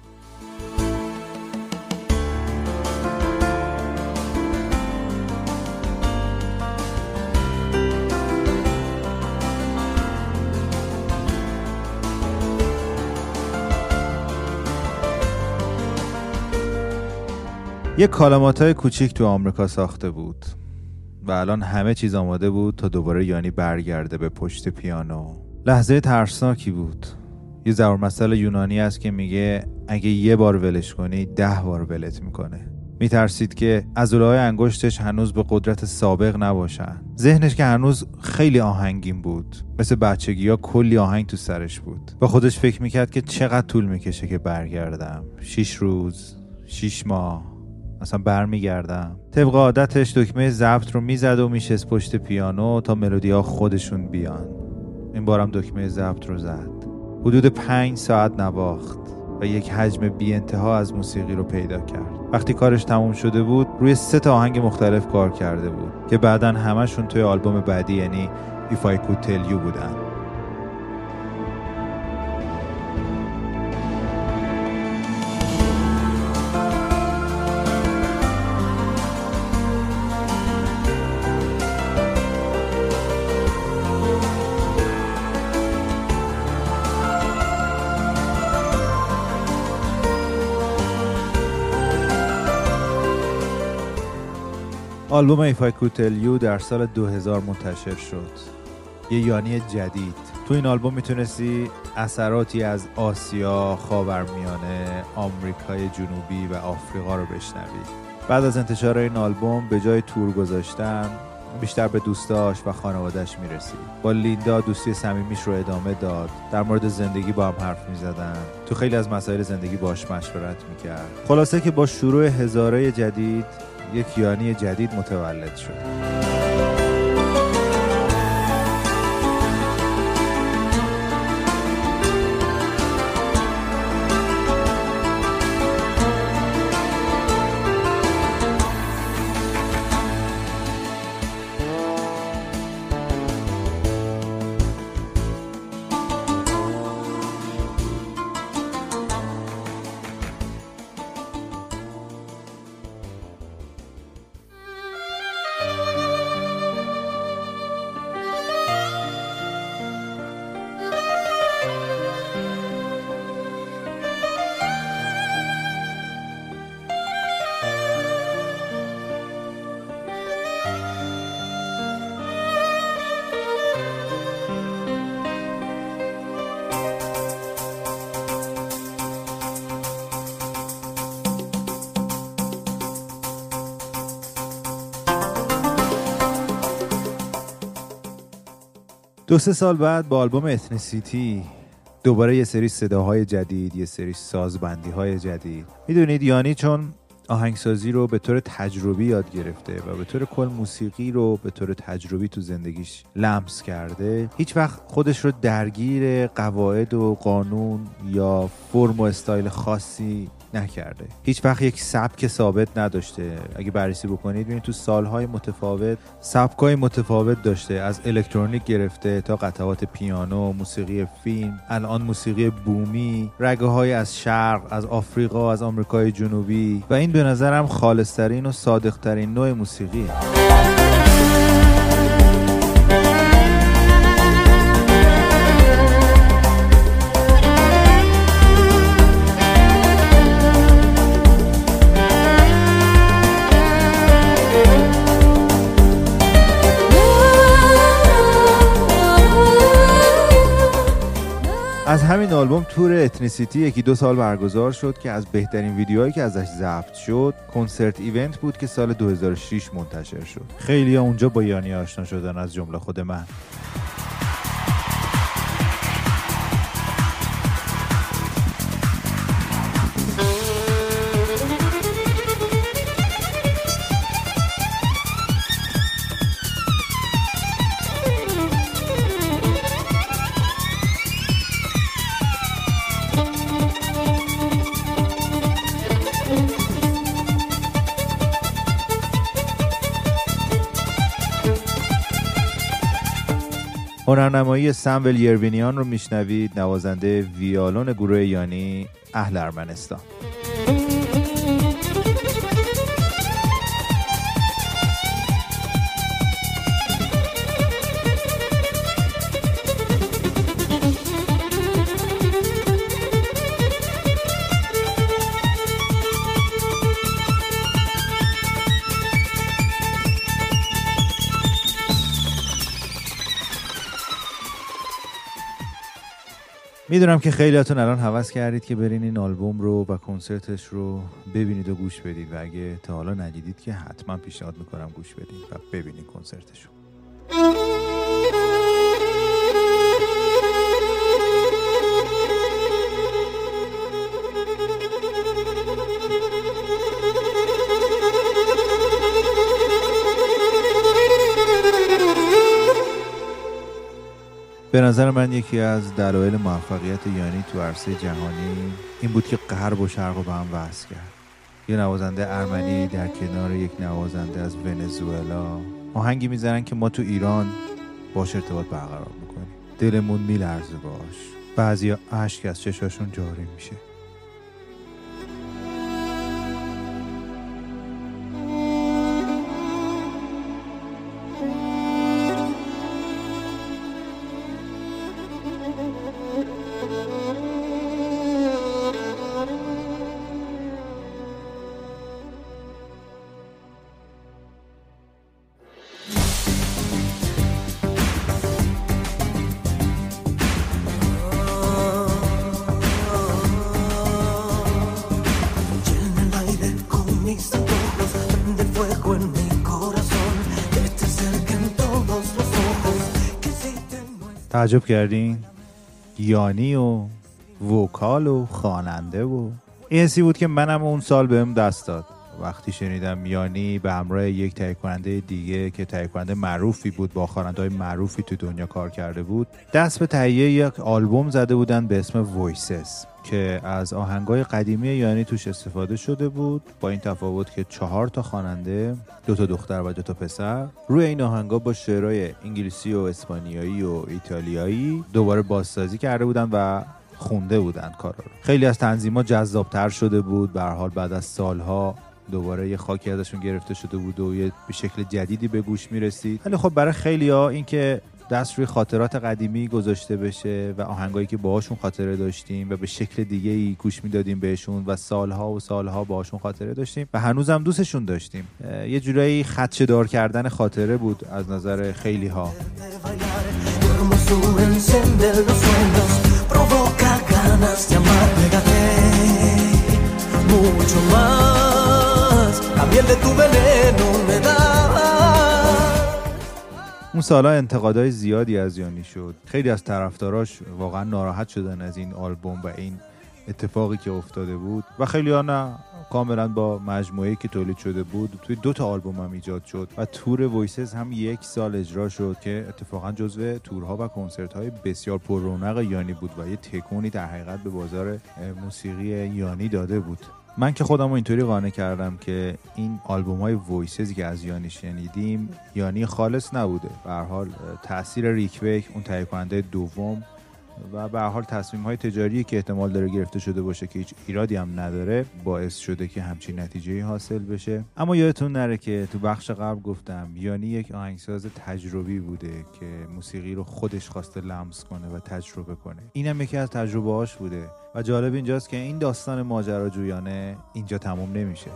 یک کالامات های کوچیک تو آمریکا ساخته بود و الان همه چیز آماده بود تا دوباره یانی برگرده به پشت پیانو. لحظه ترسناکی بود. یه مسئله یونانی است که میگه اگه یه بار ولش کنی ده بار ولت می‌کنه. میترسید که های انگشتش هنوز به قدرت سابق نباشن. ذهنش که هنوز خیلی آهنگین بود. مثل بچگی ها کلی آهنگ تو سرش بود. با خودش فکر می‌کرد که چقدر طول می‌کشه که برگردم. شیش روز شیش ماه. مثلا برمیگردم. طبق عادتش دکمه ضبط رو می‌زد و میشست پشت پیانو تا ملودی ها خودشون بیان. این بارم دکمه ضبط رو زد. حدود پنج ساعت نواخت و یک حجم بی انتها از موسیقی رو پیدا کرد. وقتی کارش تموم شده بود روی سه تا آهنگ مختلف کار کرده بود که بعدا همشون توی آلبوم بعدی یعنی If I Could Tell You بودن. آلبوم ایفای کوتلیو در سال 2000 منتشر شد. یه یانی جدید. تو این آلبوم می‌تونستی اثراتی از آسیا، خاورمیانه، آمریکای جنوبی و آفریقا رو بشنوی. بعد از انتشار این آلبوم به جای تور گذاشتن بیشتر به دوستاش و خانوادهش می‌رسید. با لیندا دوستی صمیمیش رو ادامه داد. در مورد زندگی با هم حرف می‌زدن. تو خیلی از مسائل زندگی باش مشورت می‌کرد. خلاصه که با شروع هزاره جدید یک یانی جدید متولد شد. دو سه سال بعد با آلبوم Ethnicity دوباره یه سری صداهای جدید یه سری سازبندی های جدید. می‌دونید یانی چون آهنگسازی رو به طور تجربی یاد گرفته و به طور کل موسیقی رو به طور تجربی تو زندگیش لمس کرده هیچ وقت خودش رو درگیر قواعد و قانون یا فرم و استایل خاصی نکرده. هیچ وقت یک سبک ثابت نداشته. اگه بررسی بکنید ببینید تو سالهای متفاوت سبکای متفاوت داشته. از الکترونیک گرفته تا قطعات پیانو موسیقی فیلم المان موسیقی بومی رگه های از شرق از آفریقا از آمریکای جنوبی. و این به نظرم خالصترین و صادقترین نوع موسیقی آلبوم تور Ethnicity یکی دو سال برگزار شد که از بهترین ویدیوهایی که ازش ضبط شد Concert Event بود که سال 2006 منتشر شد. خیلی اونجا با یانی آشنا شدن از جمله خود من. هنرنمایی سمول یروینیان رو میشنوید نوازنده ویالون گروه یانی اهل ارمنستان. می‌دونم که خیلیاتون الان حوض کردید که برین این آلبوم رو و کنسرتش رو ببینید و گوش بدید و اگه تا حالا ندیدید که حتما پیشنهاد می‌کنم گوش بدید و ببینید کنسرتش رو به نظر من یکی از دلایل موفقیت یانی تو عرصه جهانی این بود که غرب و شرق رو به هم وصل کرد. یه نوازنده ارمنی در کنار یک نوازنده از ونزوئلا آهنگی می‌زنن که ما تو ایران باش ارتباط برقرار می‌کنیم. دلمون میلرزه باش. بعضی اشک از چشاشون جاری میشه. تعجب کردین؟ یانی و vocal و خواننده و این حسی بود که منم اون سال بهم دست داد. وقتی شنیدم یانی به همراه یک تهیه کننده دیگه که تهیه کننده معروفی بود با خواننده های معروفی تو دنیا کار کرده بود دست به تهیه یک آلبوم زده بودن به اسم Voices که از آهنگای قدیمی یانی توش استفاده شده بود با این تفاوت که چهار تا خواننده دو تا دختر و دو تا پسر روی این آهنگا با شعرهای انگلیسی و اسپانیایی و ایتالیایی دوباره بازسازی کرده بودن و خونده بودن کارا رو. خیلی از تنظیمات جذابتر شده بود به حال بعد از سالها دوباره یه خاکی ازشون گرفته شده بود و یه به شکل جدیدی به گوش می‌رسید. ولی خب برای خیلی ها این که دست روی خاطرات قدیمی گذاشته بشه و آهنگایی که باهاشون خاطره داشتیم و به شکل دیگه ای گوش می‌دادیم بهشون و سالها و سالها باهاشون خاطره داشتیم و هنوزم دوستشون داشتیم. یه جورایی خدشه دار کردن خاطره بود از نظر خیلی ها اون سالا انتقادهای زیادی از یانی شد. خیلی از طرفداراش واقعا ناراحت شدن از این آلبوم و این اتفاقی که افتاده بود. و خیلی ها نه کاملا با مجموعه که تولید شده بود توی دو تا آلبوم هم ایجاد شد. و تور Voices هم یک سال اجرا شد که اتفاقا جزو تورها و کنسرت های بسیار پر رونق یانی بود و یه تکونی در حقیقت به بازار موسیقی یانی داده بود. من که خودم اینطوری قانع کردم که این آلبوم های Voices ی که از یانی شنیدیم یانی خالص نبوده. به حال تاثیر ریکویک اون تهیه کننده دوم و به حال تصمیم های تجاری که احتمال داره گرفته شده باشه که هیچ ایرادی هم نداره باعث شده که همچین نتیجه حاصل بشه. اما یادتون نره که تو بخش قبل گفتم یانی یک آهنگساز تجربی بوده که موسیقی رو خودش خواسته لمس کنه و تجربه کنه. اینم یکی از تجربه هاش بوده. و جالب اینجاست که این داستان ماجراجویانه اینجا تموم نمیشه.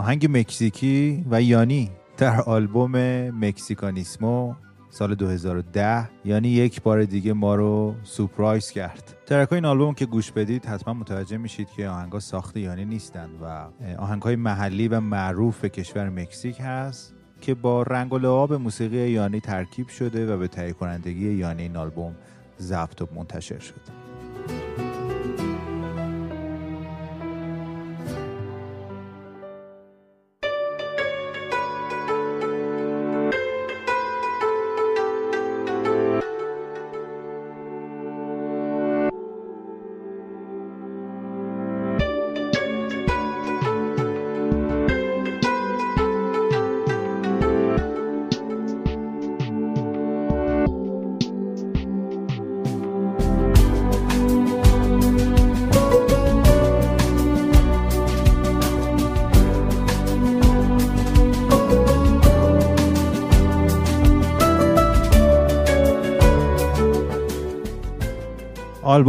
آهنگ مکزیکی و یانی در آلبوم مکسیکانیسمو سال 2010 یعنی یک بار دیگه ما رو سپرایز کرد. ترک این آلبوم که گوش بدید حتما متوجه میشید که آهنگا ساخت یانی نیستند و آهنگ های محلی و معروف کشور مکزیک هست که با رنگ و لعاب موسیقی یانی ترکیب شده و به تهیه کنندگی یانی این آلبوم ضبط و منتشر شد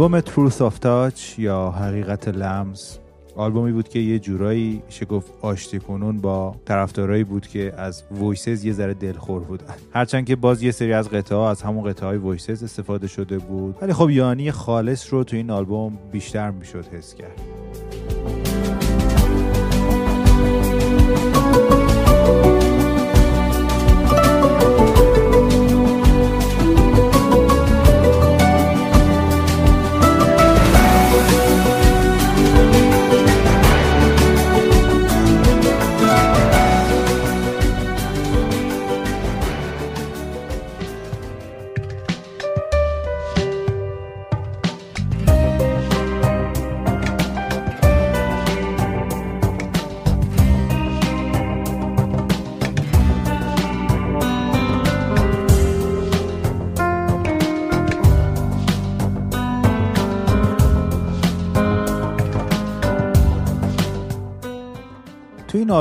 آلبوم Truth of Touch یا حقیقت لمس آلبومی بود که یه جورایی شگفت آشتی کنون با طرفدارایی بود که از Voices یه ذره دلخور بودن. هرچند که باز یه سری از قطعه از همون قطعه های Voices استفاده شده بود. ولی خب یانی خالص رو تو این آلبوم بیشتر می‌شد حس کرد.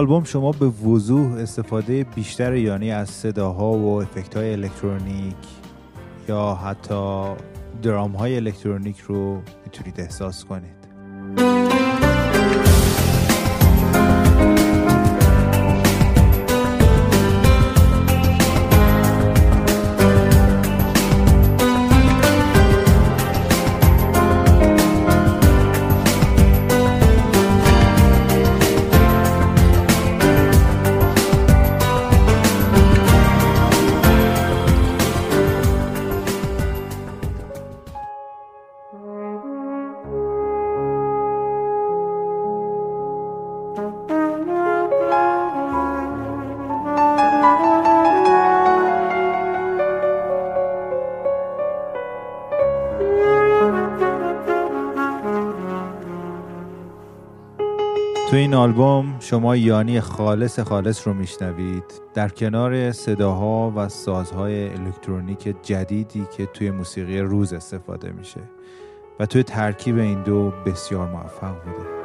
آلبوم شما به وضوح استفاده بیشتر یعنی از صداها و افکت های الکترونیک یا حتی درام های الکترونیک رو می‌تونید احساس کنید. آلبوم شما یانی خالص خالص رو میشنوید. در کنار صداها و سازهای الکترونیک جدیدی که توی موسیقی روز استفاده میشه. و توی ترکیب این دو بسیار موفق بوده.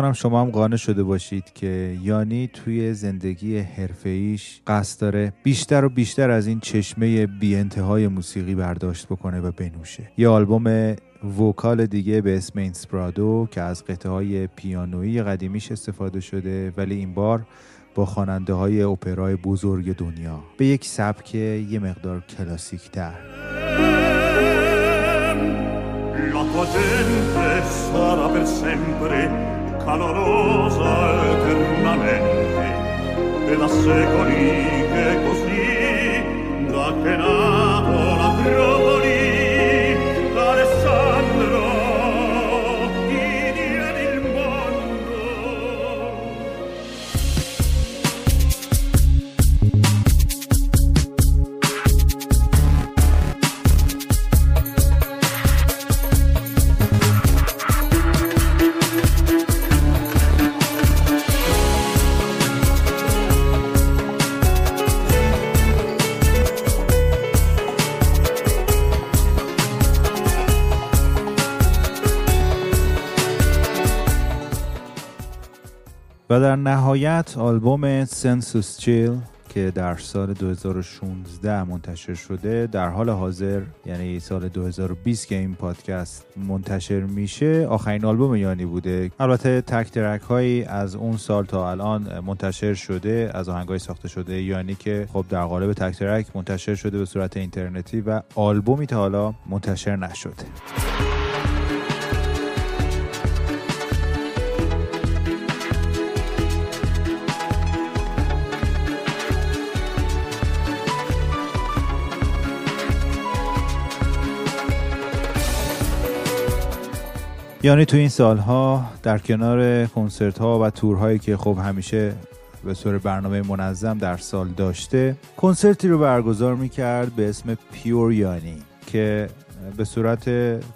کنم شما هم قانع شده باشید که یانی توی زندگی حرفه‌ایش قصد داره بیشتر و بیشتر از این چشمه بی انتهای موسیقی برداشت بکنه و بنوشه. یه آلبوم وکال دیگه به اسم اینسپرادو که از قطعه های پیانویی قدیمیش استفاده شده ولی این بار با خواننده های اپرای بزرگ دنیا. به یک سبک یه مقدار کلاسیک تر calorosa eternamente e da secoli che così da che nato la Tripoli و در نهایت آلبوم سنسوس چیل که در سال 2016 منتشر شده در حال حاضر یعنی سال 2020 که این پادکست منتشر میشه آخرین آلبوم یانی بوده. البته تک ترک هایی از اون سال تا الان منتشر شده از آهنگای ساخته شده یانی که خب در قالب تک ترک منتشر شده به صورت اینترنتی و آلبومی تا حالا منتشر نشده. یعنی تو این سالها در کنار کنسرت ها و تورهایی که خب همیشه به صور برنامه منظم در سال داشته کنسرتی رو برگزار می‌کرد به اسم پیور یانی که به صورت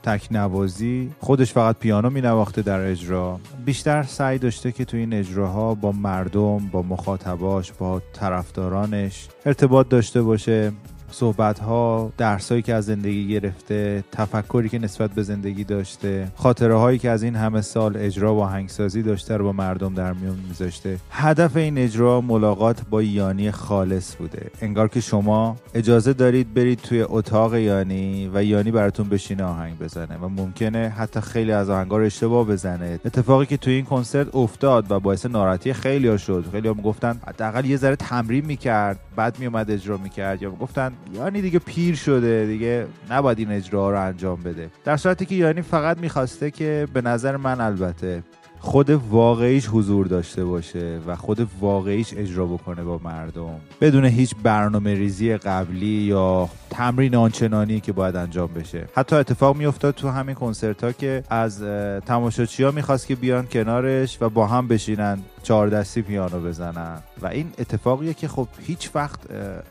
تکنوازی خودش فقط پیانو می نواخته در اجرا. بیشتر سعی داشته که تو این اجراها با مردم با مخاطباش با طرفدارانش ارتباط داشته باشه. صحبت ها درسایی که از زندگی گرفته تفکری که نسبت به زندگی داشته خاطره هایی که از این همه سال اجرا و هنگسازی داشته رو با مردم در میون میذاشته. هدف این اجرا ملاقات با یانی خالص بوده. انگار که شما اجازه دارید برید توی اتاق یانی و یانی براتون بشینه آهنگ بزنه و ممکنه حتی خیلی از آهنگا رو اشتباه بزنه. اتفاقی که توی این کنسرت افتاد و باعث ناراحتی خیلی شد. هم گفتن حداقل یه ذره تمرین می‌کرد بعد میومد اجرا می‌کرد یا گفتن یعنی دیگه پیر شده دیگه نباید این اجرا رو انجام بده. در صورتی که یعنی فقط می‌خواسته که به نظر من البته خود واقعیش حضور داشته باشه و خود واقعیش اجرا بکنه با مردم. بدون هیچ برنامه ریزی قبلی یا تمرین آنچنانی که باید انجام بشه. حتی اتفاق میافتاد تو همین کنسرت ها که از تماشاچی ها می‌خواست که بیان کنارش و با هم بشینن چهار دستی پیانو بزنن. و این اتفاقیه که خب هیچ وقت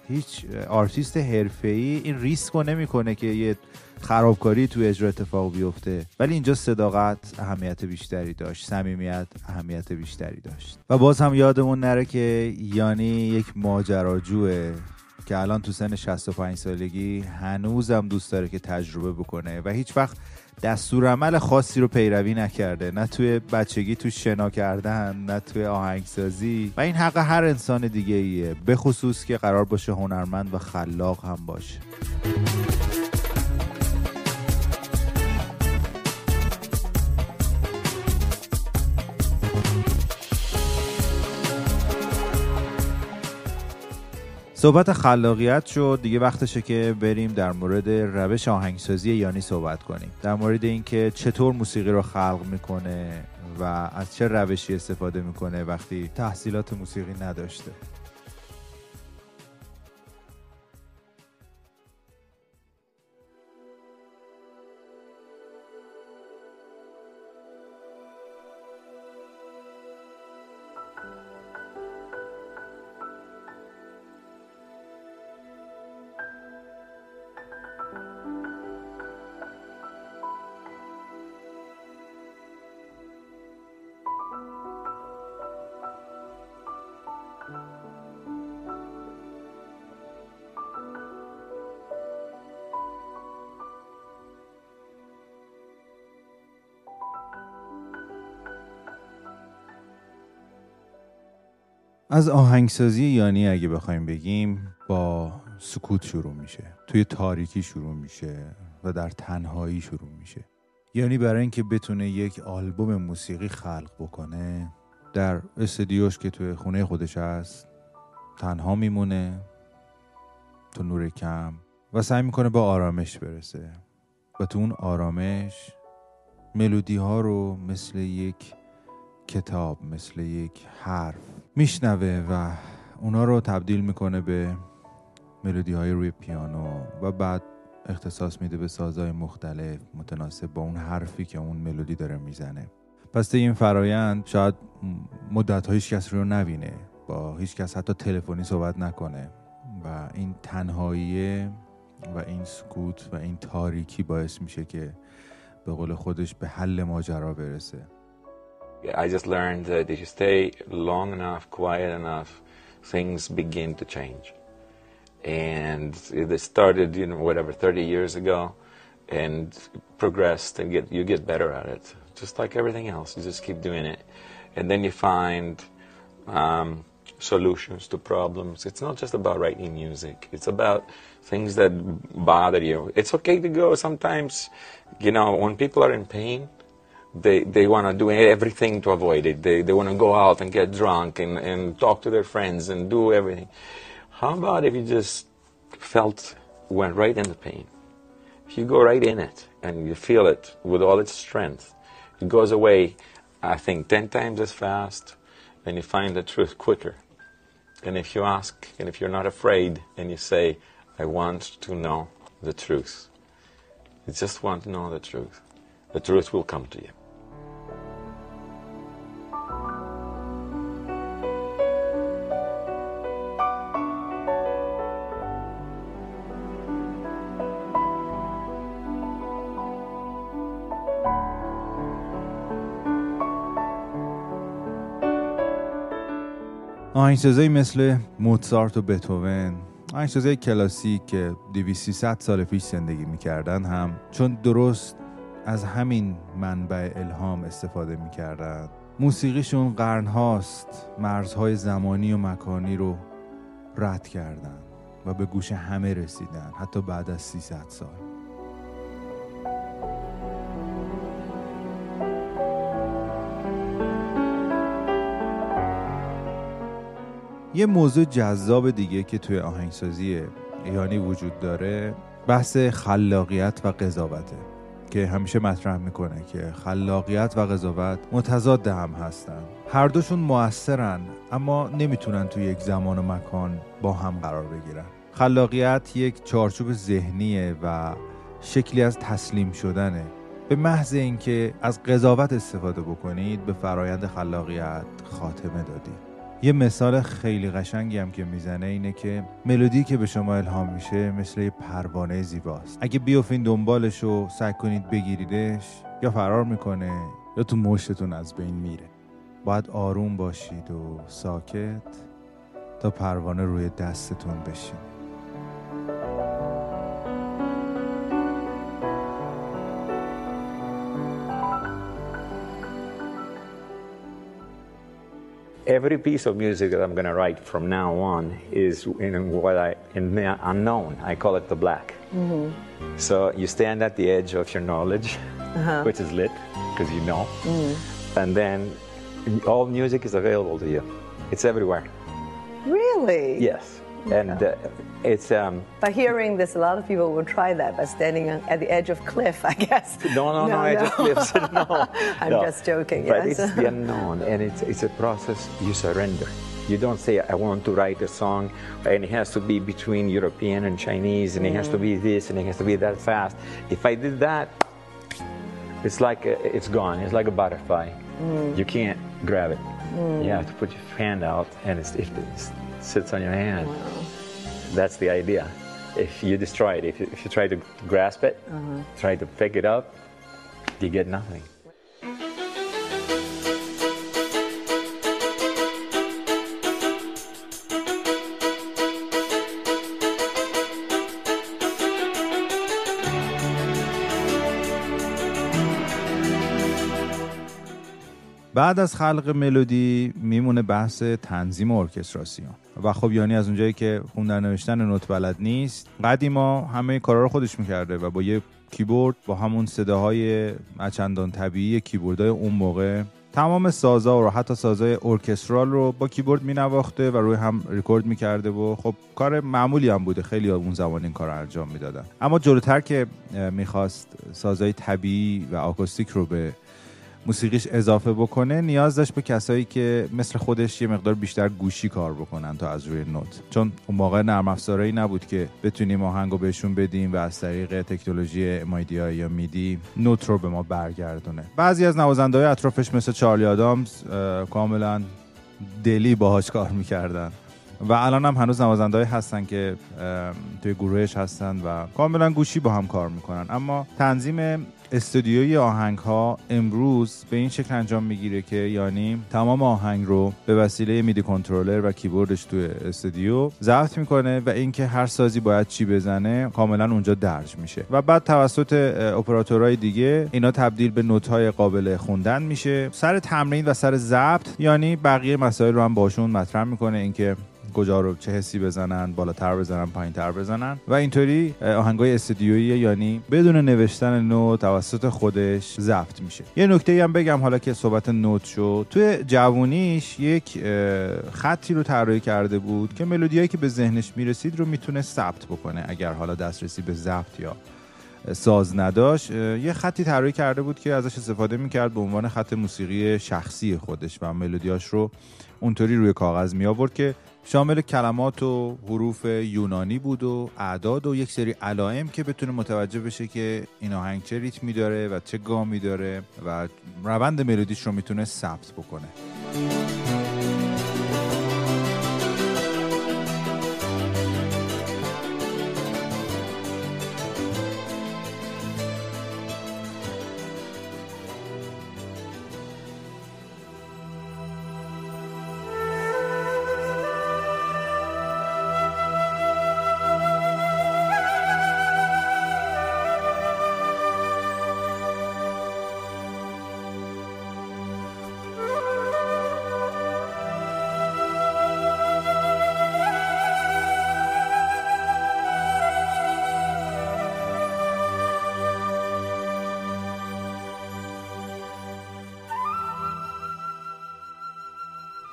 هیچ آرتیست حرفه‌ای این ریسک رو نمی‌کنه که یه خرابکاری تو اجرا اتفاق بیفته. ولی اینجا صداقت اهمیت بیشتری داشت. صمیمیت اهمیت بیشتری داشت. و باز هم یادمون نره که یانی یک ماجراجوه که الان تو سن 65 سالگی هنوزم دوست داره که تجربه بکنه و هیچ وقت دستور عمل خاصی رو پیروی نکرده. نه توی بچگی تو شنا کردن نه توی آهنگسازی. و این حق هر انسان دیگه ایه به خصوص که قرار باشه هنرمند و خلاق هم باشه. صحبت خلاقیت شد. دیگه وقتشه که بریم در مورد روش آهنگسازی یانی صحبت کنیم. در مورد اینکه چطور موسیقی رو خلق می‌کنه و از چه روشی استفاده می‌کنه وقتی تحصیلات موسیقی نداشته. از آهنگسازی یانی اگه بخوایم بگیم با سکوت شروع میشه. توی تاریکی شروع میشه و در تنهایی شروع میشه. یعنی برای اینکه بتونه یک آلبوم موسیقی خلق بکنه در استدیوش که توی خونه خودش هست تنها میمونه تو نور کم و سعی می‌کنه با آرامش برسه. و تو اون آرامش ملودی ها رو مثل یک کتاب مثل یک حرف میشنوه و اونا رو تبدیل می‌کنه به ملودی های روی پیانو و بعد اختصاص میده به سازهای مختلف متناسب با اون حرفی که اون ملودی داره می‌زنه. پس این فرایند شاید مدت هیچ کس رو نبینه با هیچ کس حتی تلفنی صحبت نکنه و این تنهایی و این سکوت و این تاریکی باعث میشه که به قول خودش به حل ماجرا برسه. I just learned that if you stay long enough, quiet enough, things begin to change. And it started, you know, whatever, 30 years ago, and progressed, and get you get better at it. Just like everything else, you just keep doing it, and then you find um, solutions to problems. It's not just about writing music. It's about things that bother you. It's okay to go sometimes, you know, when people are in pain, they, they want to do everything to avoid it. They, they want to go out and get drunk and, and talk to their friends and do everything. How about if you just felt, went right in the pain? If you go right in it and you feel it with all its strength, it goes away, I think, 10 times as fast and you find the truth quicker. And if you ask and if you're not afraid and you say, I want to know the truth, you just want to know the truth, the truth will come to you. آهنگسازایی مثل موتسارت و بتوون آهنگسازای کلاسیک که 200 سال پیش زندگی می‌کردن هم چون درست از همین منبع الهام استفاده می‌کردن. موسیقیشون قرن هاست مرزهای زمانی و مکانی رو رد کردن و به گوش همه رسیدن حتی بعد از 300 سال. یه موضوع جذاب دیگه که توی آهنگسازی ایرانی وجود داره بحث خلاقیت و قضاوته که همیشه مطرح می‌کنه که خلاقیت و قضاوت متضاد هم هستن. هر دوشون موثرن اما نمی‌تونن توی یک زمان و مکان با هم قرار بگیرن. خلاقیت یک چارچوب ذهنیه و شکلی از تسلیم شدنه. به محض اینکه از قضاوت استفاده بکنید به فرایند خلاقیت خاتمه دادید. یه مثال خیلی قشنگی هم که می‌زنه اینه که ملودی که به شما الهام میشه مثل یه پروانه زیباست. اگه بیافین دنبالش و سعی کنید بگیریدش یا فرار می‌کنه یا تو مشتتون از بین میره. باید آروم باشید و ساکت تا پروانه روی دستتون بشین every piece of music that I'm going to write from now on is in what I in the unknown. I call it the black. Mm-hmm. So you stand at the edge of your knowledge, uh-huh. which is lit because you know, mm. and then all music is available to you. It's everywhere. Really? Yes. And uh, it's um, By hearing this, a lot of people will try that by standing at the edge of cliff, I guess. no, no, no, I just cliffs. No, I'm no. just joking, But yes. it's the unknown, and it's it's a process. You surrender. You don't say I want to write a song, and it has to be between European and Chinese, and it has to be this, and it has to be that fast. If I did that, it's like a, it's gone. It's like a butterfly. You can't grab it. You have to put your hand out, and it's, if it sits on your hand. That's the idea. If you destroy it, if you, if you try to grasp it, uh-huh. try to pick it up, you get nothing. بعد از خلق ملودی میمونه بحث تنظیم ارکستراسیون. و خب یعنی از اونجایی که خوندن نوشتن نوت بلد نیست قدیما همه کارا رو خودش می‌کرده و با یه کیبورد با همون صداهای چندان طبیعی کیبوردهای اون موقع تمام سازا و حتی سازای ارکسترال رو با کیبورد مینواخته و روی هم ریکورد می‌کرده و خب کار معمولی هم بوده. خیلی اون زمان این کار رو انجام می‌دادن. اما جلوتر که می‌خواست سازای طبیعی و آکوستیک رو به موسیقیش اضافه بکنه نیاز داشت به کسایی که مثل خودش یه مقدار بیشتر گوشی کار بکنن تا از روی نوت. چون اون موقع نرم افزارهایی نبود که بتونیم آهنگو بهشون بدیم و از طریق تکنولوژی MIDI یا میدی نوت رو به ما برگردونه. بعضی از نوازنده های اطرافش مثل چارلی آدامز کاملا دلی باهاش کار می‌کردن. و الان هم هنوز نوازنده هستن که توی گروهش هستن و کاملا گوشی با هم کار می‌کنن. اما تنظیم استودیوی آهنگ ها امروز به این شکل انجام می‌گیره که یعنی تمام آهنگ رو به وسیله میدی کنترلر و کیبوردش توی استودیو ضبط می‌کنه و اینکه هر سازی باید چی بزنه کاملا اونجا درج میشه. و بعد توسط اپراتورهای دیگه اینا تبدیل به نوت‌های قابل خوندن میشه. سر تمرین و سر ضبط یعنی بقیه مسائل رو هم باشون مطرح می‌کنه اینکه کجا رو چه حسی بزنن بالاتر بزنن پایینتر بزنن. و اینطوری آهنگای استودیویی یعنی بدون نوشتن نوت توسط خودش ضبط میشه. یه نکته هم بگم حالا که صحبت نوت شد. توی جوونیش یک خطی رو طراحی کرده بود که ملودیایی که به ذهنش می‌رسید رو می‌تونه ثبت بکنه اگر حالا دسترسی به ضبط یا ساز نداشت. یه خطی طراحی کرده بود که ازش استفاده می‌کرد به عنوان خط موسیقی شخصی خودش و ملودیاش رو اونطوری روی کاغذ می آورد که شامل کلمات و حروف یونانی بود و اعداد و یک سری علائم که بتونه متوجه بشه که این آهنگ چه ریتمی داره و چه گامی داره و روند ملودیش رو می‌تونه ثبت بکنه.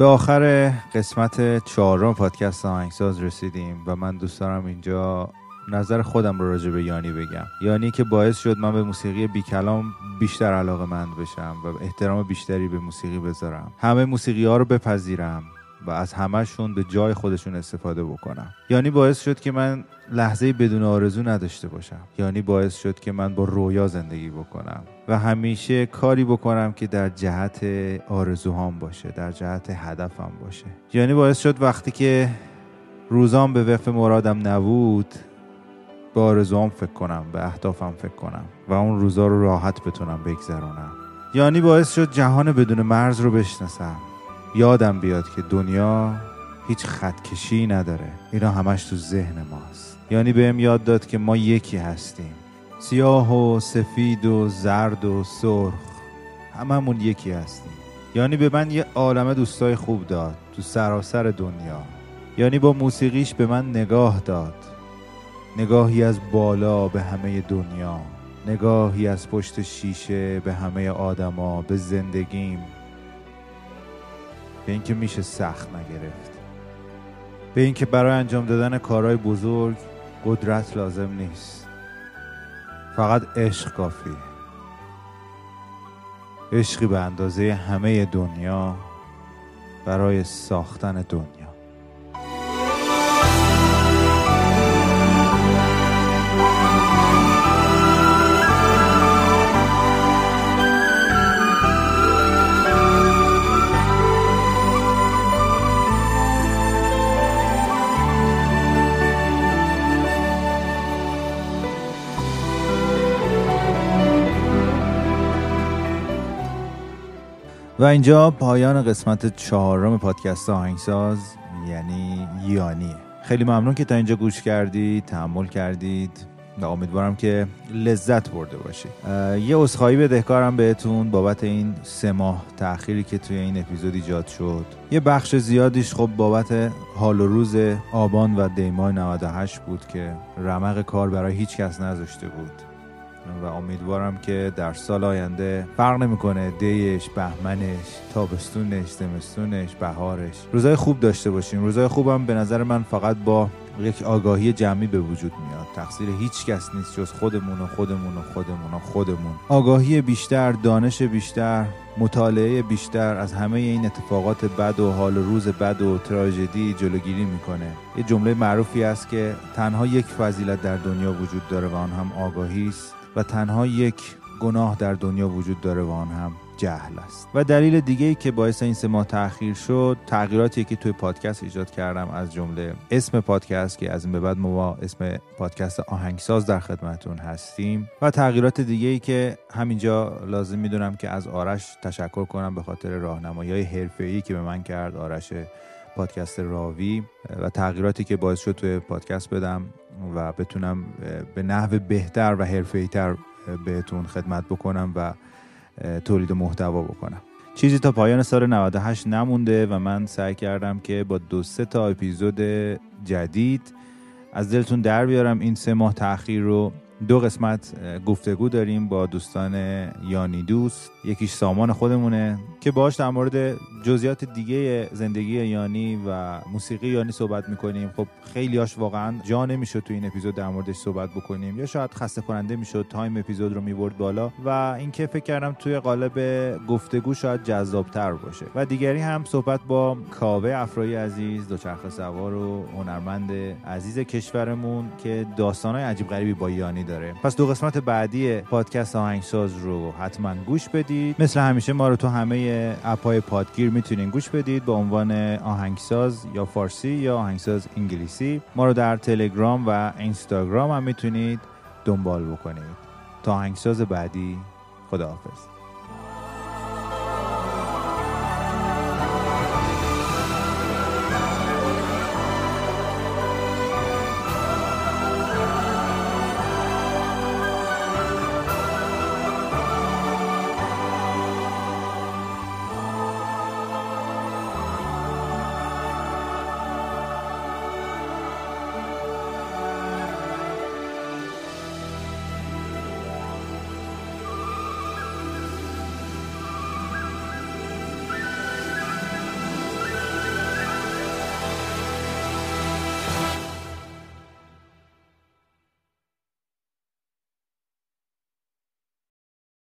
به آخر قسمت چهارم پادکست آهنگساز رسیدیم و من دوست دارم اینجا نظر خودم رو راجع به یانی بگم. یانی که باعث شد من به موسیقی بی کلام بیشتر علاقه مند بشم و احترام بیشتری به موسیقی بذارم. همه موسیقی ها رو بپذیرم. و از همهشون به جای خودشون استفاده بکنم. یعنی باعث شد که من لحظه بدون آرزو نداشته باشم. یعنی باعث شد که من با رویا زندگی بکنم. و همیشه کاری بکنم که در جهت آرزوهام باشه در جهت هدفم باشه. یعنی باعث شد وقتی که روزام به وقف مرادم نبود به آرزوام فکر کنم به اهدافم فکر کنم و اون روزا رو راحت بتونم بگذرونم. یعنی باعث شد جهان بدون مرز رو بشناسم. یادم بیاد که دنیا هیچ خطکشی نداره. اینا همش تو ذهن ماست. یعنی بهم یاد داد که ما یکی هستیم. سیاه و سفید و زرد و سرخ. هممون یکی هستیم. یعنی به من یه عالمه دوستای خوب داد تو سراسر دنیا. یعنی با موسیقیش به من نگاه داد. نگاهی از بالا به همه دنیا. نگاهی از پشت شیشه به همه آدما به زندگیم. به اینکه میشه سخت نگرفت. به اینکه برای انجام دادن کارهای بزرگ قدرت لازم نیست. فقط عشق کافی عشقی به اندازه همه دنیا برای ساختن دنیا. و اینجا پایان قسمت چهارم پادکست آهنگساز یعنی یانی خیلی ممنون که تا اینجا گوش کردید تحمل کردید و امیدوارم که لذت برده باشید یه عذرخواهی بدهکارم بهتون بابت این سه ماه تأخیری که توی این اپیزود ایجاد شد. یه بخش زیادیش خب بابت حال و روز آبان و دیمای 98 بود که رمق کار برای هیچ کس نذاشته بود. و امیدوارم که در سال آینده فرق نمی‌کنه دیش بهمنش تابستونش زمستونش بهارش. روزای خوب داشته باشیم روزای خوبم به نظر من فقط با یک آگاهی جمعی به وجود میاد. تقصیر هیچ کس نیست جز خودمون و خودمون و خودمون و خودمون. آگاهی بیشتر دانش بیشتر مطالعه بیشتر از همه این اتفاقات بد و حال و روز بد و تراژدی جلوگیری می‌کنه. یه جمله معروفی است که تنها یک فضیلت در دنیا وجود داره و آن هم آگاهی است. و تنها یک گناه در دنیا وجود داره و آن هم جهل است. و دلیل دیگه ای که باعث این سه ماه تاخیر شد تغییراتی که توی پادکست ایجاد کردم از جمله اسم پادکست که از این به بعد ما اسم پادکست آهنگساز در خدمتون هستیم و تغییرات دیگه ای که همینجا لازم می‌دونم که از آرش تشکر کنم به خاطر راهنمایی های حرفه‌ای که به من کرد. آرش پادکست راوی و تغییراتی که باعث شد توی پادکست بدم و بتونم به نحو بهتر و حرفه‌ای‌تر بهتون خدمت بکنم و تولید محتوا بکنم. چیزی تا پایان سال 98 نمونده و من سعی کردم که با دو سه تا اپیزود جدید از دلتون در بیارم. این سه ماه تاخیر رو دو قسمت گفتگو داریم با دوستان یانی دوست. یکیش سامان خودمونه که باش در مورد جزئیات دیگه زندگی یانی و موسیقی یانی صحبت می‌کنیم. خب خیلی هاش واقعا جا نمی‌شد تو این اپیزود در موردش صحبت بکنیم. یا شاید خسته کننده می‌شد time اپیزود رو می‌برد بالا. و اینکه فکر کردم توی قالب گفتگو شاید جذابتر باشه. و دیگری هم صحبت با کاوه افرایی عزیز دوچرخه سوار و هنرمند عزیز کشورمون که داستانهای عجیب غریبی با یانی داره. پس دو قسمت بعدی پادکست آهنگساز رو حتما گوش بدید. مثل همیشه ما رو تو همه اپای پادگیر می‌تونین گوش بدید با عنوان آهنگساز یا فارسی یا آهنگساز انگلیسی. ما رو در تلگرام و اینستاگرام هم می‌تونید دنبال بکنید. تا آهنگساز بعدی خداحافظ.